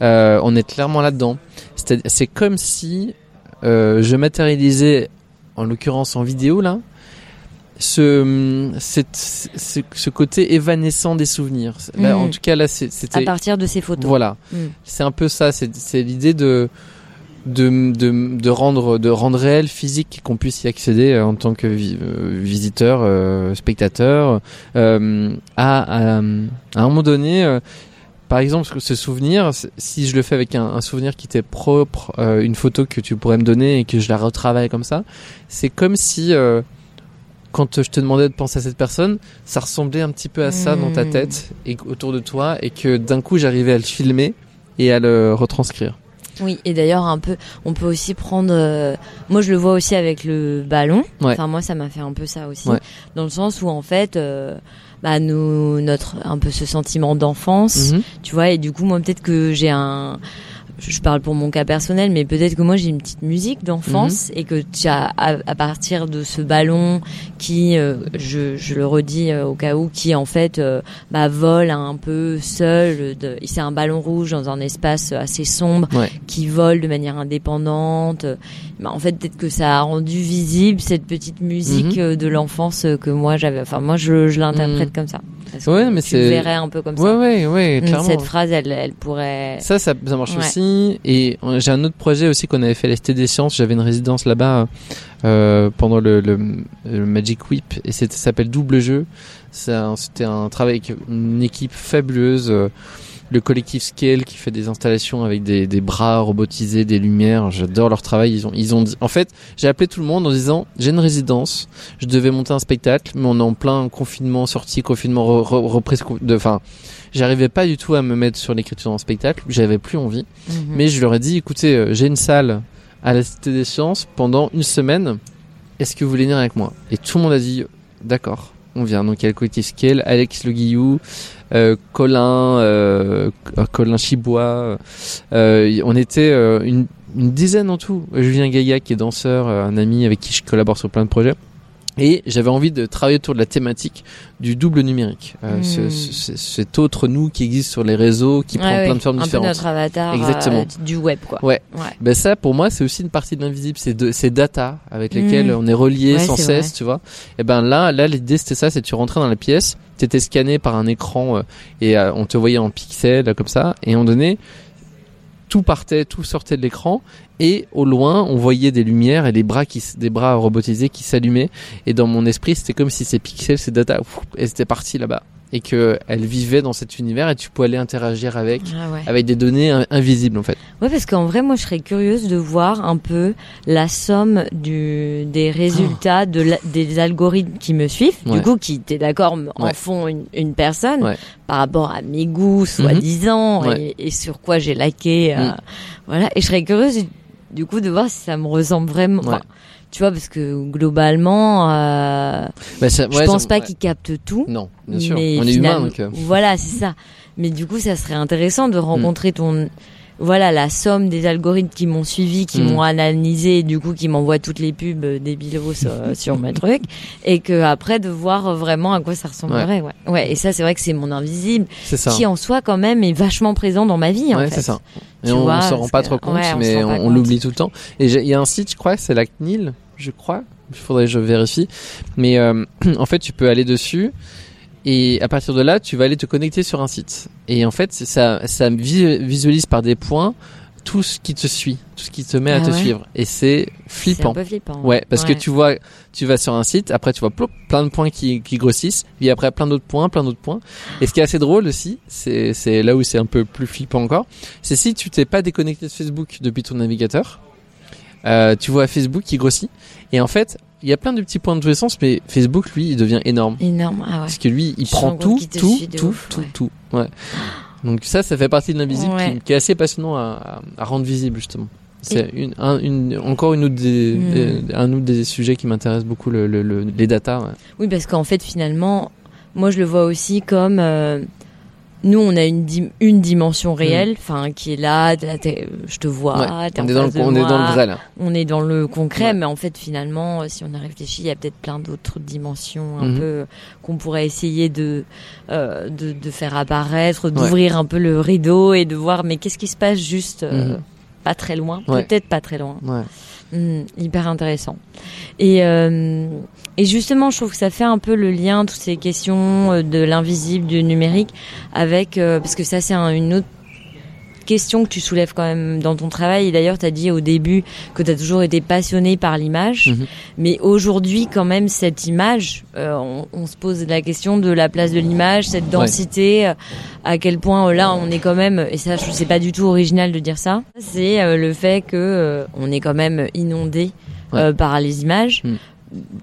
on est clairement là-dedans. C'est, c'est comme si je matérialisais, en l'occurrence en vidéo là, ce, cette, ce, ce côté évanescent des souvenirs. Là, Mm. En tout cas là, c'est- À c'était partir de ces photos. voilà. Mm. C'est un peu ça. C'est, l'idée de de, de, de rendre de rendre réel physique qu'on puisse y accéder euh, en tant que vi- euh, visiteur euh, spectateur euh, à, à à un moment donné euh, par exemple ce- souvenir si je le fais avec un, un souvenir qui t'est propre euh, une photo que tu pourrais me donner et que je la retravaille comme ça c'est comme si euh, quand je te demandais de penser à cette personne, ça ressemblait un petit peu à ça dans ta Mm. tête et autour de toi, et que d'un coup j'arrivais à le filmer et à le retranscrire. Oui, et d'ailleurs un peu, on peut aussi prendre. euh, moi, je le vois aussi avec le ballon. Ouais. Enfin, moi, ça m'a fait un peu ça aussi, Ouais. dans le sens où en fait, euh, bah, nous, notre un peu ce sentiment d'enfance, Mhm. tu vois, et du coup, moi, peut-être que j'ai un. Je parle pour mon cas personnel, mais peut-être que moi j'ai une petite musique d'enfance Mhm. et que tu as à, à partir de ce ballon qui, euh, je, je le redis euh, au cas où, qui en fait euh, bah, vole un peu seul. C'est un ballon rouge dans un espace assez sombre Ouais. qui vole de manière indépendante. Bah, en fait, peut-être que ça a rendu visible cette petite musique Mhm. de l'enfance que moi j'avais. Enfin, moi je, je l'interprète Mhm. comme ça. Parce Ouais, que mais tu verrais un peu comme Ouais, ça. ouais, ouais, clairement. Cette phrase, elle, elle pourrait. Ça, ça, ça marche Ouais. aussi. Et euh, j'ai un autre projet aussi qu'on avait fait à l'Est des Sciences. J'avais une résidence là-bas euh, pendant le, le, le Magic Whip et ça s'appelle Double Jeu. C'était un travail avec une équipe fabuleuse. euh, le collectif Scale qui fait des installations avec des, des bras robotisés, des lumières. J'adore leur travail. Ils ont, ils ont dit, en fait, j'ai appelé tout le monde en disant, j'ai une résidence, je devais monter un spectacle, mais on est en plein confinement, sortie, confinement, re- re- reprise de, enfin, j'arrivais pas du tout à me mettre sur l'écriture d'un spectacle. J'avais plus envie. Mhm. Mais je leur ai dit, écoutez, euh, j'ai une salle à la Cité des Sciences pendant une semaine. Est-ce que vous voulez venir avec moi? Et tout le monde a dit, d'accord, on vient. Donc il y a le collectif Scale, Alex Le Guillou, euh, Colin, euh, Colin Chibois. euh, on était euh, une, une dizaine en tout. Julien Gaïa qui est danseur, un ami avec qui je collabore sur plein de projets. Et j'avais envie de travailler autour de la thématique du double numérique. Euh, Hmm. ce- ce- cet autre nous qui existe sur les réseaux, qui prend plein de formes un différentes. peu notre avatar Exactement. euh, du web, quoi. Ouais. Ouais. Ben ça, pour moi, c'est aussi une partie de l'invisible. C'est de, ces data avec lesquelles Mm. on est relié Ouais, sans cesse, vrai. tu vois. Et ben là, là, l'idée c'était ça, c'est que tu rentrais dans la pièce, t'étais scanné par un écran euh, et euh, on te voyait en pixels comme ça. Et on donnait tout partait, tout sortait de l'écran et au loin on voyait des lumières et des bras qui, des bras robotisés qui s'allumaient et dans mon esprit c'était comme si ces pixels, ces data, ouf, elles étaient parties là-bas et que elles vivaient dans cet univers et tu pouvais aller interagir avec Ah ouais. avec des données in- invisibles en fait. Ouais, parce qu'en vrai, moi, je serais curieuse de voir un peu la somme du, des résultats de la- des algorithmes qui me suivent. Ouais. Du coup, qui, t'es d'accord, en Ouais. font une, une personne par rapport à mes goûts, soi-disant, Ouais. et, et sur quoi j'ai laqué. euh, Mm. Voilà. Et je serais curieuse, du coup, de voir si ça me ressemble vraiment. Ouais. Enfin, tu vois, parce que globalement, euh, Bah, ça- je pense ça- pas ouais. qu'ils captent tout. Non, bien sûr. Mais on est humain donc. euh, Voilà, c'est ça. Mais du coup, ça serait intéressant Mm. de rencontrer ton, voilà, la somme des algorithmes qui m'ont suivi, qui Mm. m'ont analysé, et du coup, qui m'envoient toutes les pubs euh, débilos sur, sur mes trucs, et que après de voir vraiment à quoi ça ressemblerait. Ouais. Ouais. Et ça, c'est vrai que c'est mon invisible, ça. qui en soi quand même est vachement présent dans ma vie. en Ouais, fait. c'est ça. Et on, on s'en rend pas que- trop compte, ouais, mais on, l'oublie tout le temps. Et il y a un site, je crois, c'est la CNIL, je crois. Il faudrait que je vérifie. Mais euh, en fait, tu peux aller dessus. Et à partir de là, tu vas aller te connecter sur un site. Et en fait, ça, ça vi- visualise par des points tout ce qui te suit, tout ce qui te met à Ah te ouais suivre. Et c'est C'est un flippant. peu flippant. Ouais, parce que tu vois, tu vas sur un site, après tu vois plop, plein de points qui, qui grossissent, puis après plein d'autres points, plein d'autres points. Et ce qui est assez drôle aussi, c'est, c'est là où c'est un peu plus flippant encore, c'est si tu t'es pas déconnecté de Facebook depuis ton navigateur, euh, tu vois Facebook qui grossit, et en fait, il y a plein de petits points de tous les sens, mais Facebook, lui, il devient énorme. Énorme. Ah ouais. Parce que lui, il Je prend tout, tout, tout, tout, ouais. tout. Ouais. Donc ça, ça fait partie de l'invisible Ouais. qui, qui est assez passionnant à, rendre visible justement. C'est une, un- une, encore une autre des, Mm. des- un autre des sujets qui m'intéresse beaucoup, le, le, le- les data. ouais. Oui, parce qu'en fait, finalement, moi, je le vois aussi comme euh, nous, on a une, dim- une dimension réelle, enfin, qui est là. je te vois. Ouais, t'es on en est dans le, on est dans le vrai là. On est dans le concret, Ouais. mais en fait, finalement, euh, si on a réfléchi, il y a peut-être plein d'autres dimensions un Mhm. peu qu'on pourrait essayer de, euh, de de faire apparaître, d'ouvrir un peu le rideau et de voir, mais qu'est-ce qui se passe juste euh, Mhm. Pas très loin, Ouais. peut-être pas très loin. Ouais. Hmm, hyper intéressant. Et, euh, et justement, je trouve que ça fait un peu le lien, toutes ces questions euh, de l'invisible, du numérique, avec, euh, parce que ça c'est un- une autre question que tu soulèves quand même dans ton travail. Et d'ailleurs, tu as dit au début que tu as toujours été passionné par l'image. Mhm. Mais aujourd'hui, quand même, cette image, euh, on, on se pose la question de la place de l'image, cette densité, euh, à quel point euh, là, on est quand même, et ça, je sais pas du tout original de dire ça, c'est euh, le fait que euh, on est quand même inondé par les images. Mm.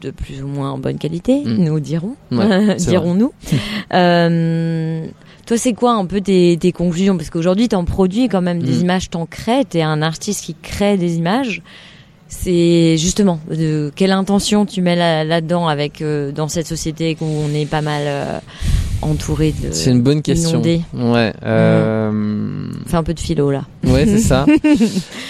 de plus ou moins en bonne qualité, Mm. nous dirons, Ouais, dirons-nous. Euh, toi, c'est quoi un peu tes, tes conclusions? Parce qu'aujourd'hui, t'en produis quand même des Mm. images, t'en crées, t'es un artiste qui crée des images. C'est justement de quelle intention tu mets là- là-dedans avec euh, dans cette société où on est pas mal euh, entouré de. C'est une bonne question. inondé. Ouais. Euh... Fais un peu de philo là. Ouais, c'est ça.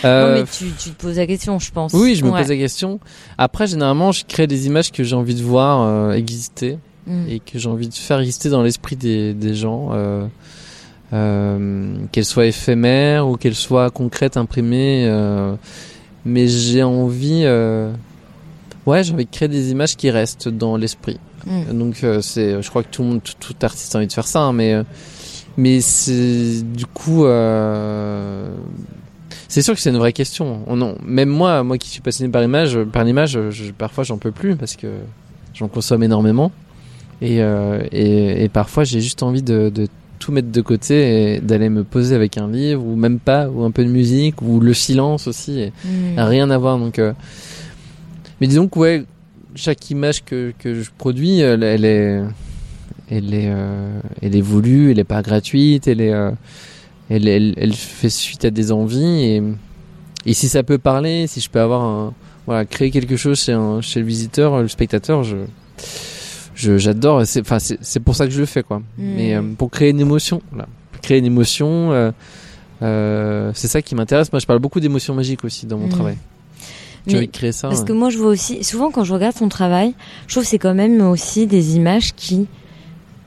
Non Euh, mais tu, tu te poses la question, je pense. Oui, je me Ouais. pose la question. Après, généralement, je crée des images que j'ai envie de voir euh, exister Mm. et que j'ai envie de faire exister dans l'esprit des, des gens, euh, euh, qu'elles soient éphémères ou qu'elles soient concrètes, imprimées. euh, mais j'ai envie, euh, ouais, j'ai envie de créer des images qui restent dans l'esprit. Mm. Donc, euh, c'est, je crois que tout le monde, tout, tout artiste a envie de faire ça, hein, mais mais c'est du coup. C'est sûr que c'est une vraie question. On en- même moi, moi qui suis passionné par l'image, par l'image, je- parfois j'en peux plus parce que j'en consomme énormément. Et, euh, et, et parfois j'ai juste envie de, de, tout mettre de côté et d'aller me poser avec un livre ou même pas ou un peu de musique ou le silence aussi et Mm. rien à voir donc euh, mais disons que ouais chaque image que, que je produis elle, elle est elle est euh, elle est voulue elle est pas gratuite elle est euh, elle, elle, elle fait suite à des envies et et si ça peut parler si je peux avoir un voilà créer quelque chose chez un, chez le visiteur le spectateur je j'adore c'est enfin c'est c'est pour ça que je le fais quoi Mm. mais euh, pour créer une émotion voilà. créer une émotion euh, euh, c'est ça qui m'intéresse moi je parle beaucoup d'émotions magiques aussi dans mon Mm. travail Mais- j'ai envie de créer ça Parce ouais. que moi, je vois aussi, souvent quand je regarde ton travail, je trouve que c'est quand même aussi des images qui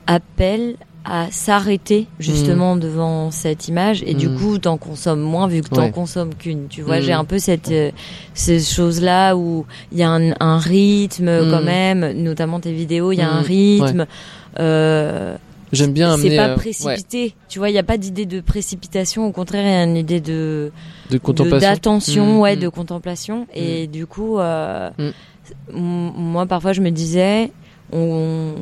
appellent à s'arrêter justement devant cette image. Et du Mm. coup t'en consommes moins vu que t'en Ouais. consommes qu'une. Tu vois Mm. j'ai un peu cette euh, ces choses là où il y a un, un rythme quand même notamment tes vidéos il y a un rythme. Euh, j'aime bien c'est pas euh, ouais, précipité. Tu vois il y a pas d'idée de précipitation. Au contraire il y a une idée de de contemplation. d'attention, ouais, de contemplation. Et du coup, euh, moi, parfois, je me disais, on,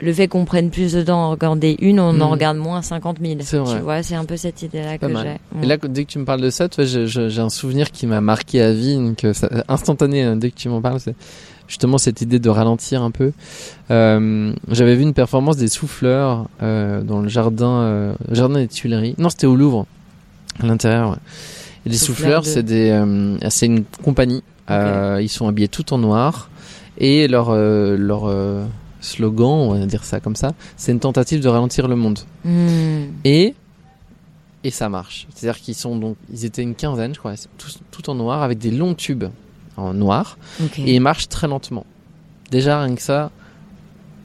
le fait qu'on prenne plus de temps à regarder une, on en Mm. regarde moins 50 000. C'est vrai. Tu vois, c'est un peu cette idée-là que j'ai. Et là, dès que tu me parles de ça, tu vois, j'ai un souvenir qui m'a marqué à vie, donc ça- instantané. hein, dès que tu m'en parles, c'est justement cette idée de ralentir un peu. Euh, J'avais vu une performance des souffleurs euh, dans le jardin, euh, jardin des Tuileries. Non, c'était au Louvre, à l'intérieur. ouais. Et les Souffleurs de- c'est des, c'est une compagnie. Ils sont habillés tout en noir et leur leur slogan, on va dire ça comme ça, c'est une tentative de ralentir le monde. Mm. Et et ça marche. C'est-à-dire qu'ils sont donc ils étaient une quinzaine, je crois, tous tout en noir avec des longs tubes en noir et ils marchent très lentement. Déjà rien que ça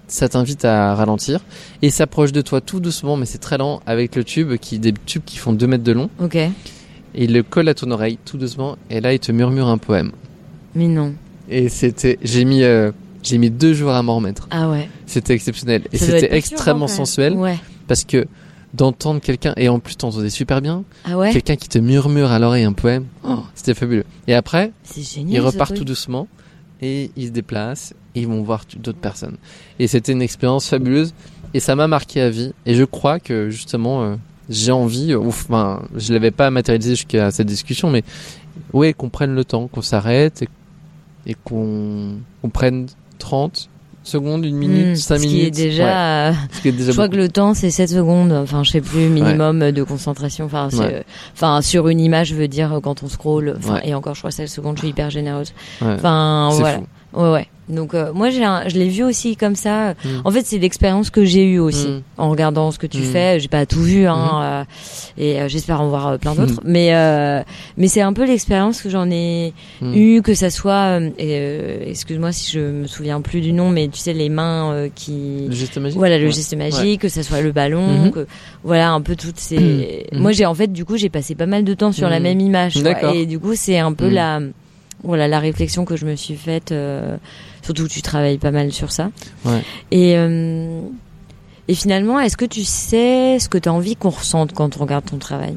ça t'invite à ralentir et s'approche de toi tout doucement mais c'est très lent avec le tube qui des tubes qui font 2 mètres de long Ok. et il le colle à ton oreille tout doucement et là il te murmure un poème. Mais non. Et c'était j'ai mis euh, j'ai mis deux jours à m'en remettre. Ah ouais. C'était exceptionnel et Ça c'était perturbant, extrêmement sensuel Ouais. parce que d'entendre quelqu'un et en plus t'entendais super bien Ah ouais. quelqu'un qui te murmure à l'oreille un poème, oh, c'était fabuleux. Et après, C'est génial. ils repartent tout doucement et ils se déplacent et ils vont voir d'autres personnes. Et c'était une expérience fabuleuse et ça m'a marqué à vie. Et je crois que justement, euh, j'ai envie, euh, ouf, enfin, je l'avais pas matérialisé jusqu'à cette discussion, mais ouais, qu'on prenne le temps, qu'on s'arrête et, et qu'on prenne 30 secondes, une minute, Mm. 5 Ce minutes. qui est déjà. euh, Ouais, ce qui est déjà Je crois beaucoup. que le temps c'est 7 secondes, enfin je sais plus minimum de concentration. Enfin, Ouais. enfin sur une image, je veux dire quand on scroll. Enfin Ouais. et encore, je crois 7 secondes, je suis hyper généreuse. Ouais. Enfin voilà. fou. Ouais ouais. Donc euh, moi j'ai un- je l'ai vu aussi comme ça. Mm. En fait c'est l'expérience que j'ai eue aussi Mm. en regardant ce que tu Mm. fais. J'ai pas tout vu hein, euh, et euh, j'espère en voir euh, plein d'autres. Mm. Mais euh, mais c'est un peu l'expérience que j'en ai Mm. eu que ça soit. euh, Excuse-moi si je me souviens plus du nom, mais tu sais les mains qui Le geste magique. voilà le Ouais. geste magique que ça soit le ballon Mhm. que voilà un peu toutes ces Mhm. moi j'ai en fait du coup j'ai passé pas mal de temps sur la même image. D'accord. et du coup c'est un peu la voilà la réflexion que je me suis faite euh, surtout que tu travailles pas mal sur ça Ouais. et euh, et finalement est-ce que tu sais ce que tu as envie qu'on ressente quand on regarde ton travail?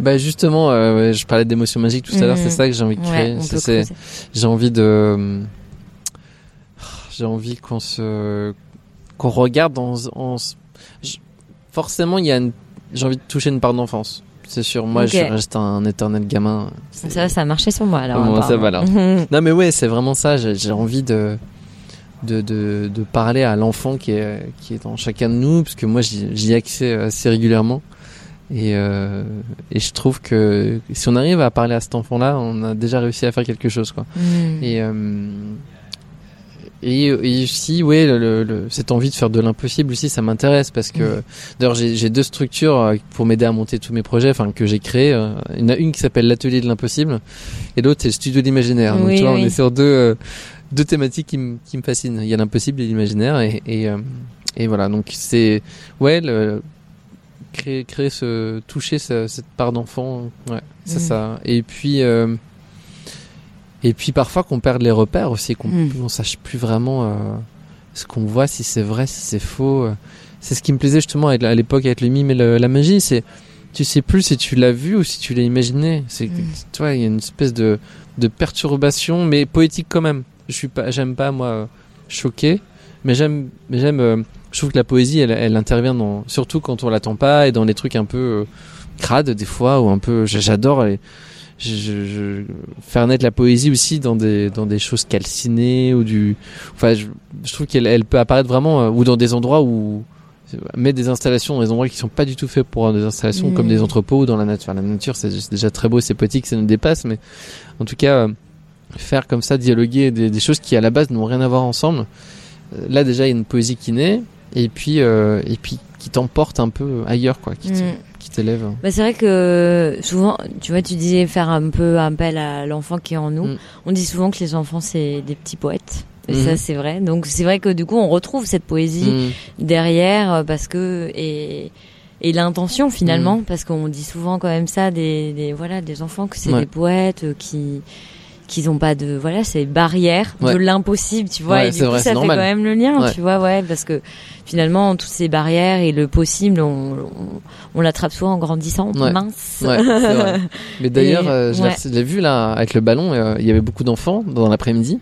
Bah justement, euh, je parlais d'émotions magiques tout à l'heure, Mhm. c'est ça que j'ai envie de créer. ouais j'ai envie de, j'ai envie qu'on se, qu'on regarde en, en- forcément il y a, une... j'ai envie de toucher une part d'enfance. C'est sûr, moi je reste un éternel gamin. Ça ça a marché sur moi alors Bon, ça va, apparemment. Non mais ouais, c'est vraiment ça. J'ai envie de, de, de, de parler à l'enfant qui est, qui est dans chacun de nous, parce que moi j'y ai accès assez régulièrement. Et, euh, et je trouve que si on arrive à parler à cet enfant-là, on a déjà réussi à faire quelque chose, quoi. Mhm. Et, euh, et, et aussi, ouais, le, le- le- cette envie de faire de l'impossible aussi, ça m'intéresse parce que d'ailleurs j'ai deux structures euh, pour m'aider à monter tous mes projets, enfin que j'ai créé. euh, Il y en a une qui s'appelle l'atelier de l'impossible et l'autre c'est le studio d'imaginaire. Donc Oui, tu vois, oui. on est sur deux euh, deux thématiques qui me qui me fascinent. Il y a l'impossible et l'imaginaire et et, euh, et voilà. Donc c'est ouais le créer créer ce toucher ce- cette part d'enfant, ouais, ça Mhm. ça. Et puis euh, et puis parfois qu'on perde les repères aussi, qu'on Mm. on sache plus vraiment euh, ce qu'on voit, si c'est vrai, si c'est faux. euh. C'est ce qui me plaisait justement à l'époque avec le mime et le- la magie, c'est tu sais plus si tu l'as vu ou si tu l'as imaginé. C'est Mm. tu vois, il y a une espèce de de perturbation, mais poétique quand même. Je suis pas, j'aime pas moi choquer. Mais j'aime, mais j'aime. euh, je trouve que la poésie, elle, elle intervient dans, surtout quand on l'attend pas et dans des trucs un peu euh, crades des fois ou un peu. J'adore les- je, je- je- faire naître la poésie aussi dans des dans des choses calcinées ou du. Enfin, je, je trouve qu'elle elle peut apparaître vraiment euh, ou dans des endroits où mettre des installations dans des endroits qui sont pas du tout faits pour des installations Mm. comme des entrepôts ou dans la nature. La nature, c'est déjà très beau, c'est poétique, ça nous dépasse, mais en tout cas, euh, faire comme ça, dialoguer des, des choses qui à la base n'ont rien à voir ensemble. euh, Là déjà, il y a une poésie qui naît, et puis euh, et puis qui t'emporte un peu ailleurs, quoi, qui te- Mm. Bah, c'est vrai que souvent, tu vois, tu disais faire un peu appel à l'enfant qui est en nous. Mm. On dit souvent que les enfants, c'est des petits poètes. Et Mhm. ça, c'est vrai. Donc, c'est vrai que du coup, on retrouve cette poésie Mm. derrière euh, parce que et et l'intention finalement Mm. parce qu'on dit souvent quand même ça des, des voilà des enfants que c'est Ouais. des poètes euh, qui qui n'ont pas de voilà c'est barrières Ouais. de l'impossible tu vois Ouais, et du coup vrai, ça fait normal. quand même le lien Ouais. tu vois ouais parce que finalement toutes ces barrières et le possible on, on, on l'attrape souvent en grandissant mince vrai. Mais d'ailleurs, euh, l'ai vu là avec le ballon, euh, il y avait beaucoup d'enfants dans l'après-midi.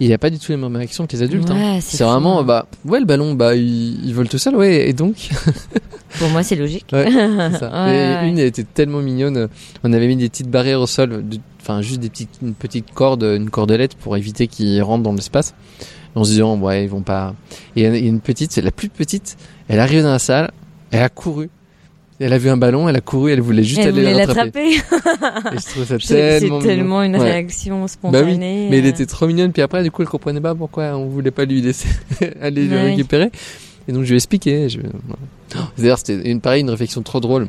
Il n'y a pas du tout les mêmes réactions que les adultes. hein. C'est vraiment, bah, ouais, le ballon, bah, il, il vole tout seul, ouais, et donc. pour moi c'est logique Ouais, c'est ça. Ouais, et ouais. une, elle était tellement mignonne. On avait mis des petites barrières au sol, enfin, juste des petites, une petite corde, une cordelette pour éviter qu'ils rentrent dans l'espace. En se disant, ouais, ils vont pas. Et une petite, c'est la plus petite, elle arrive dans la salle, elle a couru. Elle a vu un ballon, elle a couru, elle voulait juste elle aller l'attraper. Et je trouve ça c'est tellement tellement une. Ouais. réaction Bah oui, spontanée mais elle euh. était trop mignonne. Puis après, du coup, elle comprenait pas pourquoi on voulait pas lui laisser aller le récupérer. Et donc, je lui ai expliqué. Je... D'ailleurs, c'était une pareille, une réflexion trop drôle.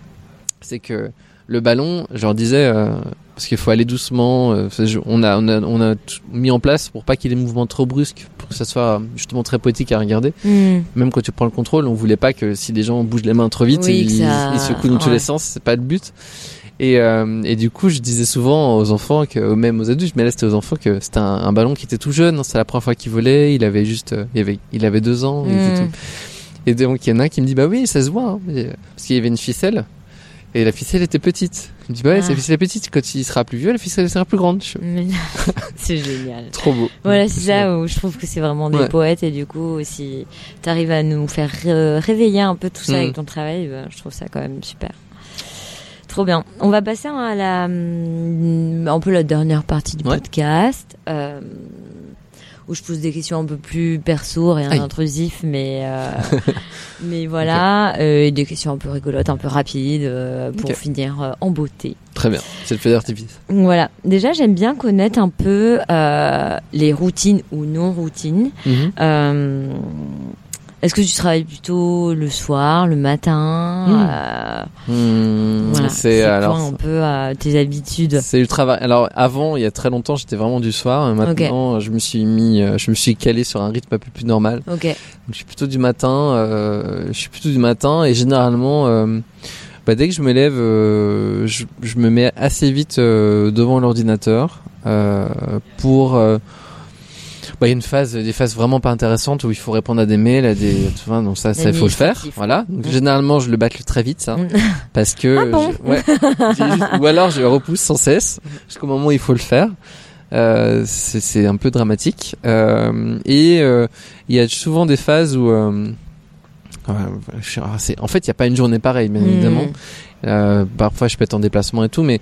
C'est que le ballon, je leur disais, euh, parce qu'il faut aller doucement. euh, on a, on a, on a mis en place pour pas qu'il y ait des mouvements trop brusques, pour que ça soit justement très poétique à regarder. Hmm. Même quand tu prends le contrôle, on voulait pas que si des gens bougent les mains trop vite, Oui, ils, ça- ils secouent dans tous les sens, c'est pas le but. Et, euh, et du coup, je disais souvent aux enfants, que, même aux adultes, mais là c'était aux enfants, que c'était un, un ballon qui était tout jeune, hein, c'est la première fois qu'il volait, il avait juste, euh, il avait, il avait deux ans, il était Mm. tout- Et donc il y en a un qui me dit, bah oui, ça se voit, hein. Et, euh, parce qu'il y avait une ficelle, et la ficelle était petite. Me dit, bah ouais, Ah. la ficelle est petite, quand il sera plus vieux, la ficelle sera plus grande. Je- c'est génial. Trop beau. Voilà, c'est ça où je trouve que c'est vraiment des Ouais. poètes et du coup, si t'arrives à nous faire réveiller un peu tout ça Mm. avec ton travail, bah, je trouve ça quand même super. Trop bien. On va passer à la, hum, un peu la dernière partie du Ouais. podcast. euh, où je pose des questions un peu plus perso, rien d'intrusif, mais euh, mais voilà, euh, et des questions un peu rigolotes, un peu rapides, euh, pour finir en beauté. Très bien, c'est le feu d'artifice. Voilà. Déjà, j'aime bien connaître un peu les routines ou non routines. Mhm. Est-ce que tu travailles plutôt le soir, le matin Mm. euh, Hmm, Voilà. c'est quoi alors. un peu euh, tes habitudes? C'est le travail. Alors avant, il y a très longtemps, j'étais vraiment du soir. et Maintenant, je me suis mis, euh, je me suis calé sur un rythme un peu plus normal. Ok. Donc, je suis plutôt du matin. euh, je suis plutôt du matin et généralement, euh, bah, dès que je me lève, euh, je, je me mets assez vite euh, devant l'ordinateur euh, pour. Euh, bah, il y a une phase, des phases vraiment pas intéressantes où il faut répondre à des mails, à des, tu vois, donc ça, ça il faut le faire. Voilà. Donc, généralement, je le bâcle très vite, ça, Mm. parce que, Ah bon je- ouais, juste- ou alors je repousse sans cesse jusqu'au moment où il faut le faire. Euh, c'est c'est un peu dramatique. Euh, et euh, il y a souvent des phases où, euh, ouais, je- ah, en fait, il n'y a pas une journée pareille, bien Mm. évidemment. Euh, parfois, je peux être en déplacement et tout, mais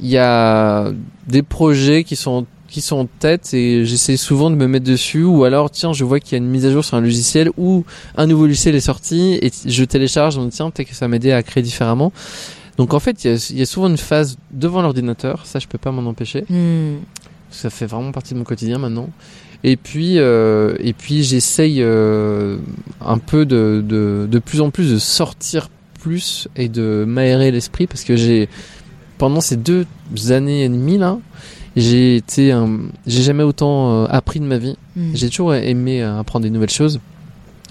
il y a des projets qui sont qui sont en tête et j'essaie souvent de me mettre dessus ou alors tiens je vois qu'il y a une mise à jour sur un logiciel ou un nouveau logiciel est sorti et je télécharge me dit tiens peut-être que ça m'aider à créer différemment donc en fait il y a, il y a souvent une phase devant l'ordinateur ça je peux pas m'en empêcher Hmm. ça fait vraiment partie de mon quotidien maintenant. Et puis, euh, et puis j'essaye euh, un peu de, de, de plus en plus de sortir plus et de m'aérer l'esprit parce que j'ai pendant ces deux années et demie là, j'ai été, j'ai jamais autant euh, appris de ma vie. Hmm. J'ai toujours aimé euh, apprendre des nouvelles choses,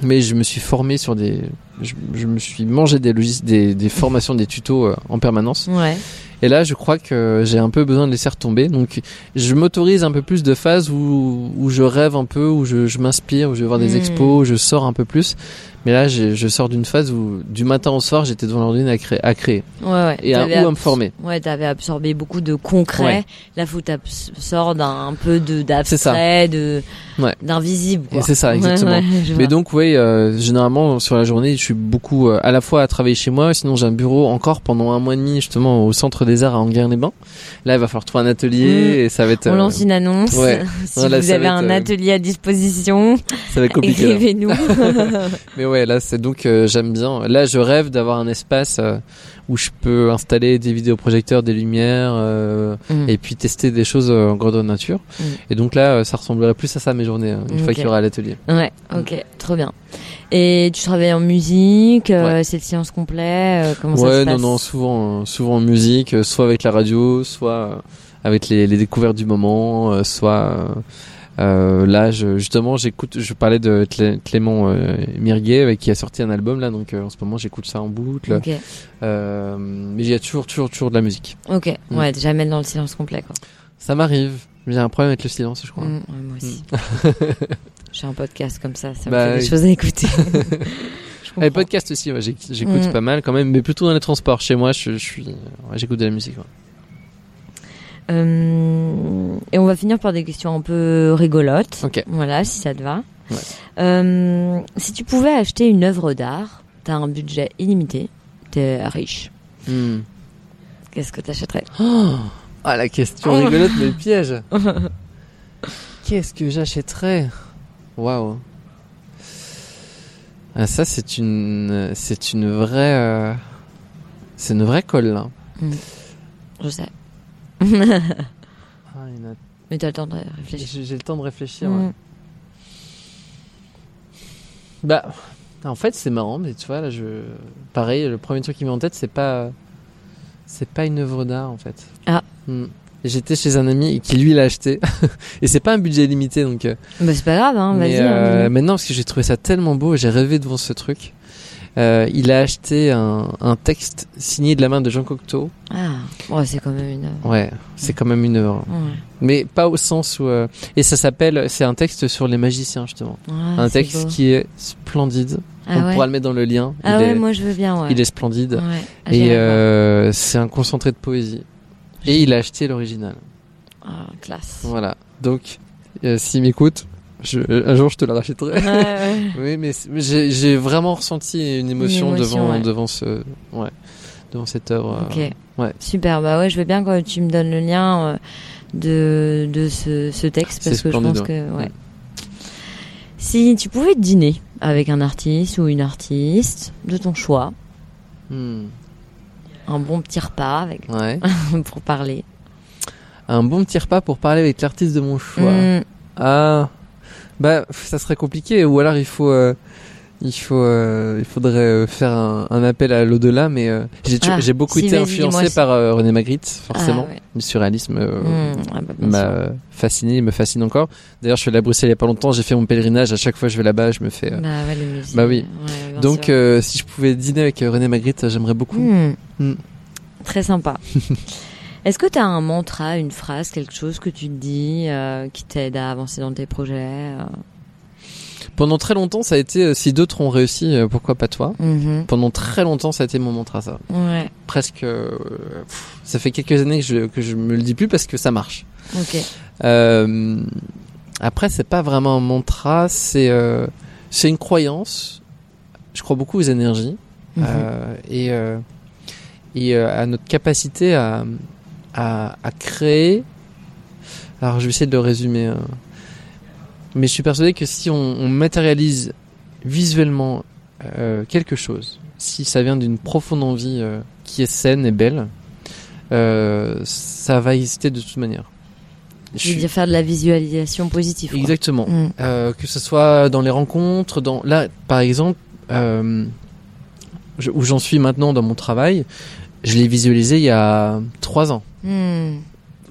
mais je me suis formé sur des, je, je me suis mangé des logis, des, des formations, des tutos euh, en permanence. Ouais. Et là, je crois que j'ai un peu besoin de laisser retomber. Donc, je m'autorise un peu plus de phases où, où je rêve un peu, où je, je m'inspire, où je vais voir des Mm. expos, où je sors un peu plus. Mais là, je sors d'une phase où du matin au soir, j'étais devant l'ordinateur à créer, à créer Ouais, ouais. et à, ou à me former. Ouais, t'avais absorbé beaucoup de concret. Ouais. Là, faut t'absorber d'un un peu de d'abstrait, de Ouais. d'invisible. c'est ça, exactement. Mais donc, oui, euh, généralement sur la journée, je suis beaucoup euh, à la fois à travailler chez moi, sinon j'ai un bureau encore pendant un mois et demi justement au centre des arts à Anguin-les-Bains. Là, il va falloir trouver un atelier Mm. et ça va être, On euh, lance une annonce. si vous avez être, un atelier à disposition, ça va être compliqué. écrivez-nous. Mais ouais, là, c'est donc euh, j'aime bien. Là, je rêve d'avoir un espace euh, où je peux installer des vidéoprojecteurs, des lumières, euh, Mm. et puis tester des choses en grandeur nature. Mm. Et donc là, ça ressemblerait plus à ça mes journées, hein, une fois qu'il y aura l'atelier. Ouais, ok, trop bien. Et tu travailles en musique, c'est le silence complet, ça ouais, se non, passe non, souvent, souvent en musique, soit avec la radio, soit avec les, les découvertes du moment, soit là, je, justement, j'écoute. Je parlais de Clé- Clément euh, Mirguet euh, qui a sorti un album là, donc euh, en ce moment, j'écoute ça en boucle. Euh, mais il y a toujours, toujours, toujours de la musique. ok, Mm. ouais, jamais dans le silence complet quoi. Ça m'arrive. J'ai un problème avec le silence, je crois. Mm, ouais, moi aussi. J'ai un podcast comme ça, ça me Bah fait des oui. choses à écouter. Les comprends. podcasts aussi, ouais, j'écoute Mm. pas mal quand même, mais plutôt dans les transports. Chez moi, je, je suis, ouais, j'écoute de la musique. ouais. Euh, et on va finir par des questions un peu rigolotes. Voilà, si ça te va. Ouais. Euh, si tu pouvais acheter une œuvre d'art, t'as un budget illimité, t'es riche. Hmm. Qu'est-ce que t'achèterais? Ah, la question Oh. rigolote, mais piège. Qu'est-ce que j'achèterais? Waouh. Ah, ça, c'est une, c'est une vraie, euh, c'est une vraie colle là. Je sais. Ah, il y en a- Mais t'as le temps de réfléchir. J'ai le temps de réfléchir. Mm. ouais. Bah, en fait, c'est marrant, mais tu vois, là, je, pareil, le premier truc qui me vient en tête, c'est pas, c'est pas une œuvre d'art, en fait. Ah. Et J'étais chez un ami qui lui l'a acheté, et c'est pas un budget limité, donc. euh, Bah c'est pas grave, hein, mais vas-y. euh, hein. maintenant, parce que j'ai trouvé ça tellement beau, j'ai rêvé devant ce truc. Euh, il a acheté un, un texte signé de la main de Jean Cocteau. Ah, ouais, c'est quand même une œuvre. Ouais, c'est quand même une œuvre. Ouais. Mais pas au sens où. euh, Et ça s'appelle. C'est un texte sur les magiciens, justement. Ah, un texte beau. qui est splendide. Ah On ouais. pourra le mettre dans le lien. Ah il, ouais, est, moi je veux bien, ouais. il est splendide. Ah, Et euh, c'est un concentré de poésie. Et il a acheté l'original. Ah, classe. Voilà. Donc, euh, s'il m'écoute, je, un jour je te le rachèterai. Ouais, ouais. oui, mais j'ai vraiment ressenti une émotion, émotion, devant, ouais. devant ce, ouais, devant cette œuvre. Ok. euh, ouais. Super. Bah ouais, je veux bien que tu me donnes le lien euh, de, de ce, ce texte parce que je pense que ouais. Si tu pouvais dîner avec un artiste ou une artiste de ton choix, hmm, un bon petit repas avec pour parler. un bon petit repas pour parler avec l'artiste de mon choix. Mm, Ah, bah ça serait compliqué. Ou alors il faut, euh, il faut, euh, il faudrait euh, faire un, un appel à l'au-delà. Mais euh, j'ai Ah, j'ai beaucoup si, été influencé par euh, René Magritte, forcément. Ah, ouais. Le surréalisme euh, mm, ah bah, m'a fasciné, il me fascine encore. D'ailleurs, je suis allé à Bruxelles il y a pas longtemps. J'ai fait mon pèlerinage. À chaque fois que je vais là-bas, je me fais. Bah, ouais, le musée. Bah oui. Ouais, Donc, euh, si je pouvais dîner avec René Magritte, j'aimerais beaucoup. Hmm. Mm. Très sympa. Est-ce que tu as un mantra, une phrase, quelque chose que tu te dis euh, qui t'aide à avancer dans tes projets euh? Pendant très longtemps, ça a été euh, si d'autres ont réussi, pourquoi pas toi? Mhm. Pendant très longtemps, ça a été mon mantra, ça. Ouais, presque. euh, pff, ça fait quelques années que je, que je me le dis plus parce que ça marche. ok. Euh, après, c'est pas vraiment un mantra, c'est euh, c'est une croyance. Je crois beaucoup aux énergies Mhm. euh, et et à notre capacité à, à à créer. Alors, je vais essayer de le résumer. hein. Mais je suis persuadé que si on, on matérialise visuellement euh, quelque chose, si ça vient d'une profonde envie euh, qui est saine et belle, euh, ça va exister de toute manière. Je veux suis- dire faire de la visualisation positive. quoi. Exactement. Mm. Euh, que ce soit dans les rencontres, dans là, par exemple, euh, je- où j'en suis maintenant dans mon travail, je l'ai visualisé il y a trois ans, Hmm.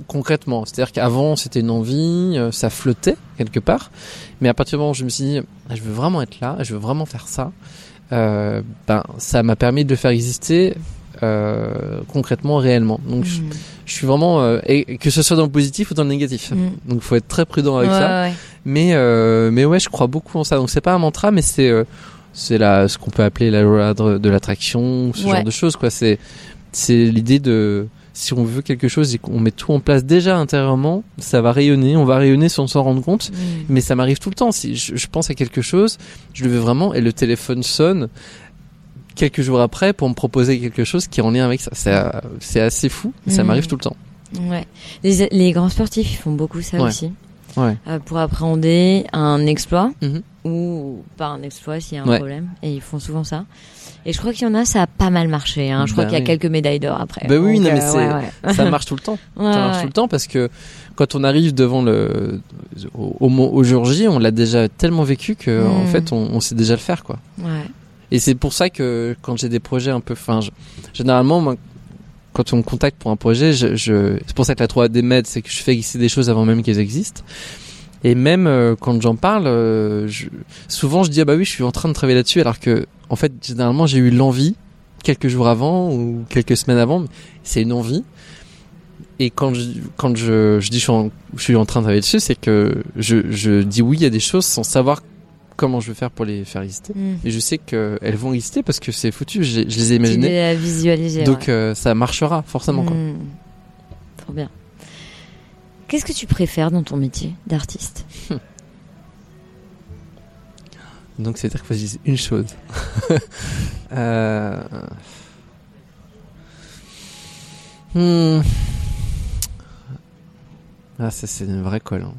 concrètement. C'est-à-dire qu'avant c'était une envie, euh, ça flottait quelque part, mais à partir du moment où je me suis dit, ah, je veux vraiment être là, je veux vraiment faire ça, euh, ben ça m'a permis de le faire exister euh, concrètement, réellement. Donc je, Hmm. je suis vraiment, euh, et que ce soit dans le positif ou dans le négatif. Hmm. Donc faut être très prudent avec Ouais, ça. ouais. Mais euh, mais ouais, je crois beaucoup en ça. Donc c'est pas un mantra, mais c'est euh, c'est la ce qu'on peut appeler la loi de, de l'attraction, ce Ouais. genre de choses quoi. C'est c'est l'idée de si on veut quelque chose et qu'on met tout en place déjà intérieurement, ça va rayonner, on va rayonner sans s'en rendre compte. Mm. Mais ça m'arrive tout le temps. Si je, je pense à quelque chose, je le veux vraiment et le téléphone sonne quelques jours après pour me proposer quelque chose qui est en lien avec ça. C'est assez fou. Ça Mhm. m'arrive tout le temps. Ouais. Les, les grands sportifs ils font beaucoup ça Ouais. aussi. Ouais. Euh, pour appréhender un exploit Mhm. ou pas un exploit s'il y a un Ouais. problème. Et ils font souvent ça. Et je crois qu'il y en a, ça a pas mal marché. Hein. Je crois Bah qu'il y a quelques médailles d'or après. Bah oui, Donc, non, mais euh, ouais, ouais. ça marche tout le temps. Ouais, ça marche tout le temps parce que quand on arrive devant le au, au, mo- au jour J, on l'a déjà tellement vécu que en fait on, on sait déjà le faire quoi. Et c'est pour ça que quand j'ai des projets un peu, enfin, généralement moi, quand on me contacte pour un projet, je, je- c'est pour ça que la 3D Med, c'est que je fais exister des choses avant même qu'elles existent. Et même euh, quand j'en parle, euh, je- souvent je dis ah bah oui, je suis en train de travailler là-dessus, alors que en fait généralement j'ai eu l'envie quelques jours avant ou quelques semaines avant. C'est une envie. Et quand je, quand je, je dis je suis, en, je suis en train de travailler dessus, c'est que je, je dis oui à des choses sans savoir comment je vais faire pour les faire exister. Mm. Et je sais qu'elles vont exister parce que c'est foutu, je les ai Tu imaginées. l'as visualisé. Donc ouais. euh, ça marchera forcément. Quoi. Mm. Trop bien. Qu'est-ce que tu préfères dans ton métier d'artiste Donc c'est-à-dire qu'il faut que je dise une chose. euh... hmm. Ah ça c'est une vraie colle. hein.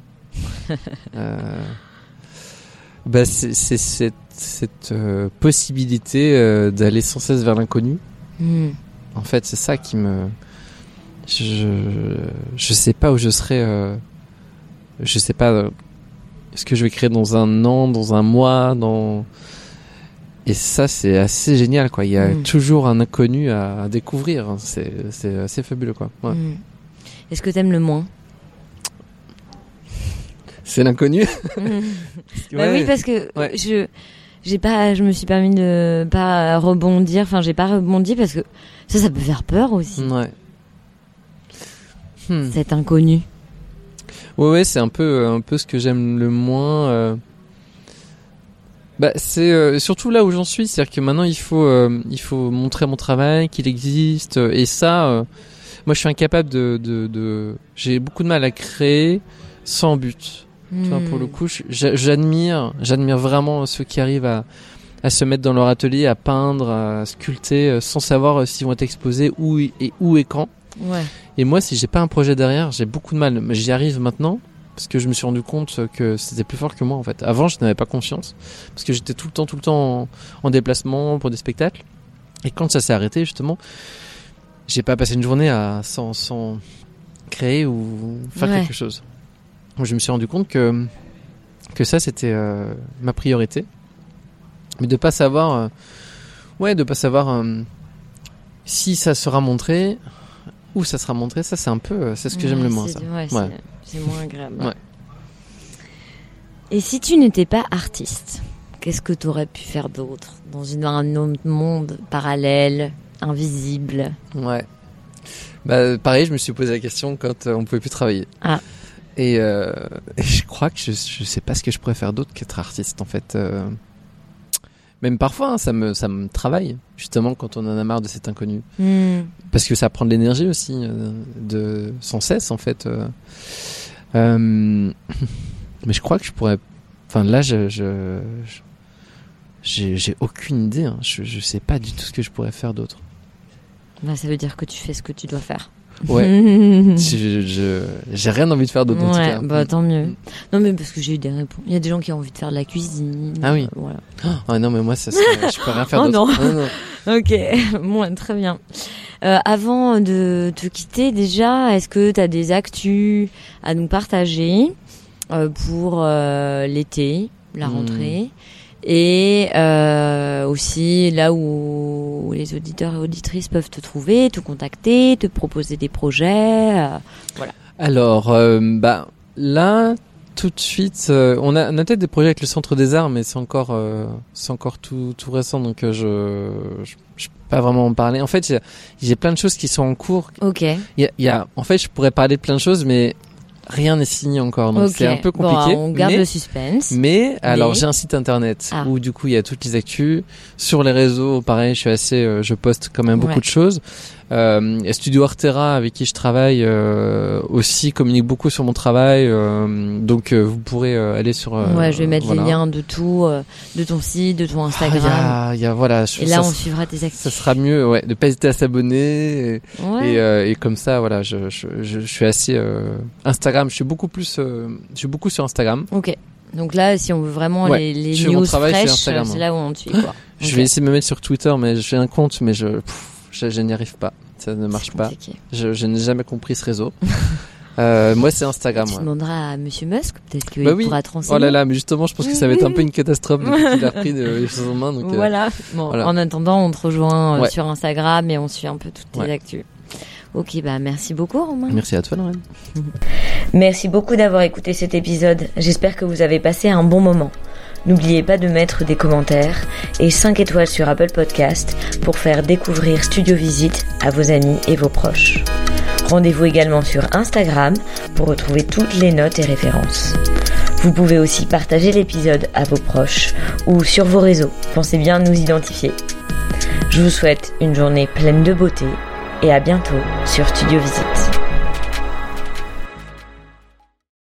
euh... bah, c'est cette, cette euh, possibilité d'aller sans cesse vers l'inconnu. Mm. En fait, c'est ça qui me. Je, je sais pas où je serai. euh, Je sais pas euh, ce que je vais créer dans un an, dans un mois, dans. Et ça, c'est assez génial, quoi. Il y a Mm. toujours un inconnu à, à découvrir. hein. C'est, c'est assez fabuleux, quoi. Ouais. Mm. Est-ce que t'aimes le moins? C'est l'inconnu? Bah oui, parce que Ouais. je j'ai pas, je me suis permis de pas rebondir. Enfin, j'ai pas rebondi parce que ça, ça peut faire peur aussi. Ouais. Hmm. Cet inconnu. Ouais, ouais, c'est un peu, euh, un peu ce que j'aime le moins. euh. Bah, c'est euh, surtout là où j'en suis, c'est-à-dire que maintenant il faut, euh, il faut montrer mon travail, qu'il existe, et ça, moi je suis incapable de, de, de... j'ai beaucoup de mal à créer sans but. Tu vois, pour le coup, je- j'a- j'admire, j'admire vraiment ceux qui arrivent à, à se mettre dans leur atelier, à peindre, à sculpter, sans savoir s'ils vont être exposés où et où et quand. Ouais. Et moi, si j'ai pas un projet derrière, j'ai beaucoup de mal. J'y arrive maintenant parce que je me suis rendu compte que c'était plus fort que moi en fait. Avant, je n'avais pas confiance parce que j'étais tout le temps, tout le temps en, en déplacement pour des spectacles. Et quand ça s'est arrêté, justement, j'ai pas passé une journée à sans, sans créer ou faire Ouais. quelque chose. Donc, je me suis rendu compte que que ça c'était euh, ma priorité, mais de pas savoir, euh, ouais, de pas savoir euh, si ça sera montré, où ça sera montré. Ça c'est un peu, euh, c'est ce que j'aime le moins. c'est- Ça. ouais, Ouais. c'est- moins agréable. Ouais. Et si tu n'étais pas artiste, qu'est-ce que tu aurais pu faire d'autre dans une, un autre monde parallèle, invisible? Ouais. Bah, pareil, je me suis posé la question quand euh, on pouvait plus travailler. Ah. Et, euh, et je crois que je, je sais pas ce que je pourrais faire d'autre qu'être artiste en fait. euh. Même parfois, hein, ça me ça me travaille justement quand on en a marre de cet inconnu. Hmm. Parce que ça prend de l'énergie aussi, euh, de sans cesse en fait. euh. Euh, mais je crois que je pourrais. Enfin là, je, je, j'ai aucune idée. hein. Je je sais pas du tout ce que je pourrais faire d'autre. Bah, ça veut dire que tu fais ce que tu dois faire. Ouais. ouais, Je- j'ai rien envie de faire d'autre. cas. bah tant mieux. Mm. Non mais parce que j'ai eu des réponses. Il y a des gens qui ont envie de faire de la cuisine. Ah oui. euh, Voilà. Ah non, mais moi, ça serait- je peux rien faire Oh d'autre. non. non. Ok, bon, très bien. Euh, avant de te quitter, déjà, est-ce que tu as des actus à nous partager euh, pour euh, l'été, la Hmm. rentrée? Et aussi là où les auditeurs et auditrices peuvent te trouver, te contacter, te proposer des projets. euh, Alors, euh, bah, là, tout de suite, euh, on a, on a peut-être des projets avec le Centre des Arts, mais c'est encore, euh, c'est encore tout, tout récent, donc je, je, je peux pas vraiment en parler. En fait, j'ai- plein de choses qui sont en cours. Ok. Il y a, il y a, en fait, je pourrais parler de plein de choses, mais rien n'est signé encore, donc c'est un peu Bon, compliqué. on garde mais, le suspense. mais alors j'ai un site internet Ah. où du coup il y a toutes les actus sur les réseaux. Pareil, je suis assez, euh, je poste quand même beaucoup Ouais. de choses. Euh, et Studio Artera avec qui je travaille euh, aussi communique beaucoup sur mon travail, euh, donc euh, vous pourrez euh, aller sur. euh, ouais, je vais mettre voilà. les liens de tout, euh, de ton site, de ton Ah, Instagram. Il y a, y a- voilà. je- Et là, ça, on suivra tes actions. ça sera mieux, ouais, de pas hésiter à s'abonner. Et, Ouais. et, euh, et comme ça, voilà, je, je, je, je suis assez euh, Instagram. Je suis beaucoup plus, euh, je suis beaucoup sur Instagram. Ok. Donc là, si on veut vraiment Ouais. les, les news fraîches, c'est hein. là où on te suit. Quoi. Je vais essayer de me mettre sur Twitter, mais j'ai un compte, mais je, pff, je, je n'y arrive pas. Ça ne marche pas. Je, je n'ai jamais compris ce réseau. euh, moi, c'est Instagram. Tu ouais. demanderas à Monsieur Musk, peut-être qu'il Bah oui. pourra te renseigner. Oh là là, mais justement, je pense que ça va être un peu une catastrophe depuis qu'il a repris les choses en main. Donc, euh, Voilà. Bon, voilà. En attendant, on te rejoint euh, Ouais. sur Instagram et on suit un peu toutes tes Ouais. actus. Ok, bah merci beaucoup Romain. Merci à toi, Lorraine. Merci beaucoup d'avoir écouté cet épisode. J'espère que vous avez passé un bon moment. N'oubliez pas de mettre des commentaires et 5 étoiles sur Apple Podcast pour faire découvrir Studio Visite à vos amis et vos proches. Rendez-vous également sur Instagram pour retrouver toutes les notes et références. Vous pouvez aussi partager l'épisode à vos proches ou sur vos réseaux. Pensez bien nous identifier. Je vous souhaite une journée pleine de beauté et à bientôt sur Studio Visite.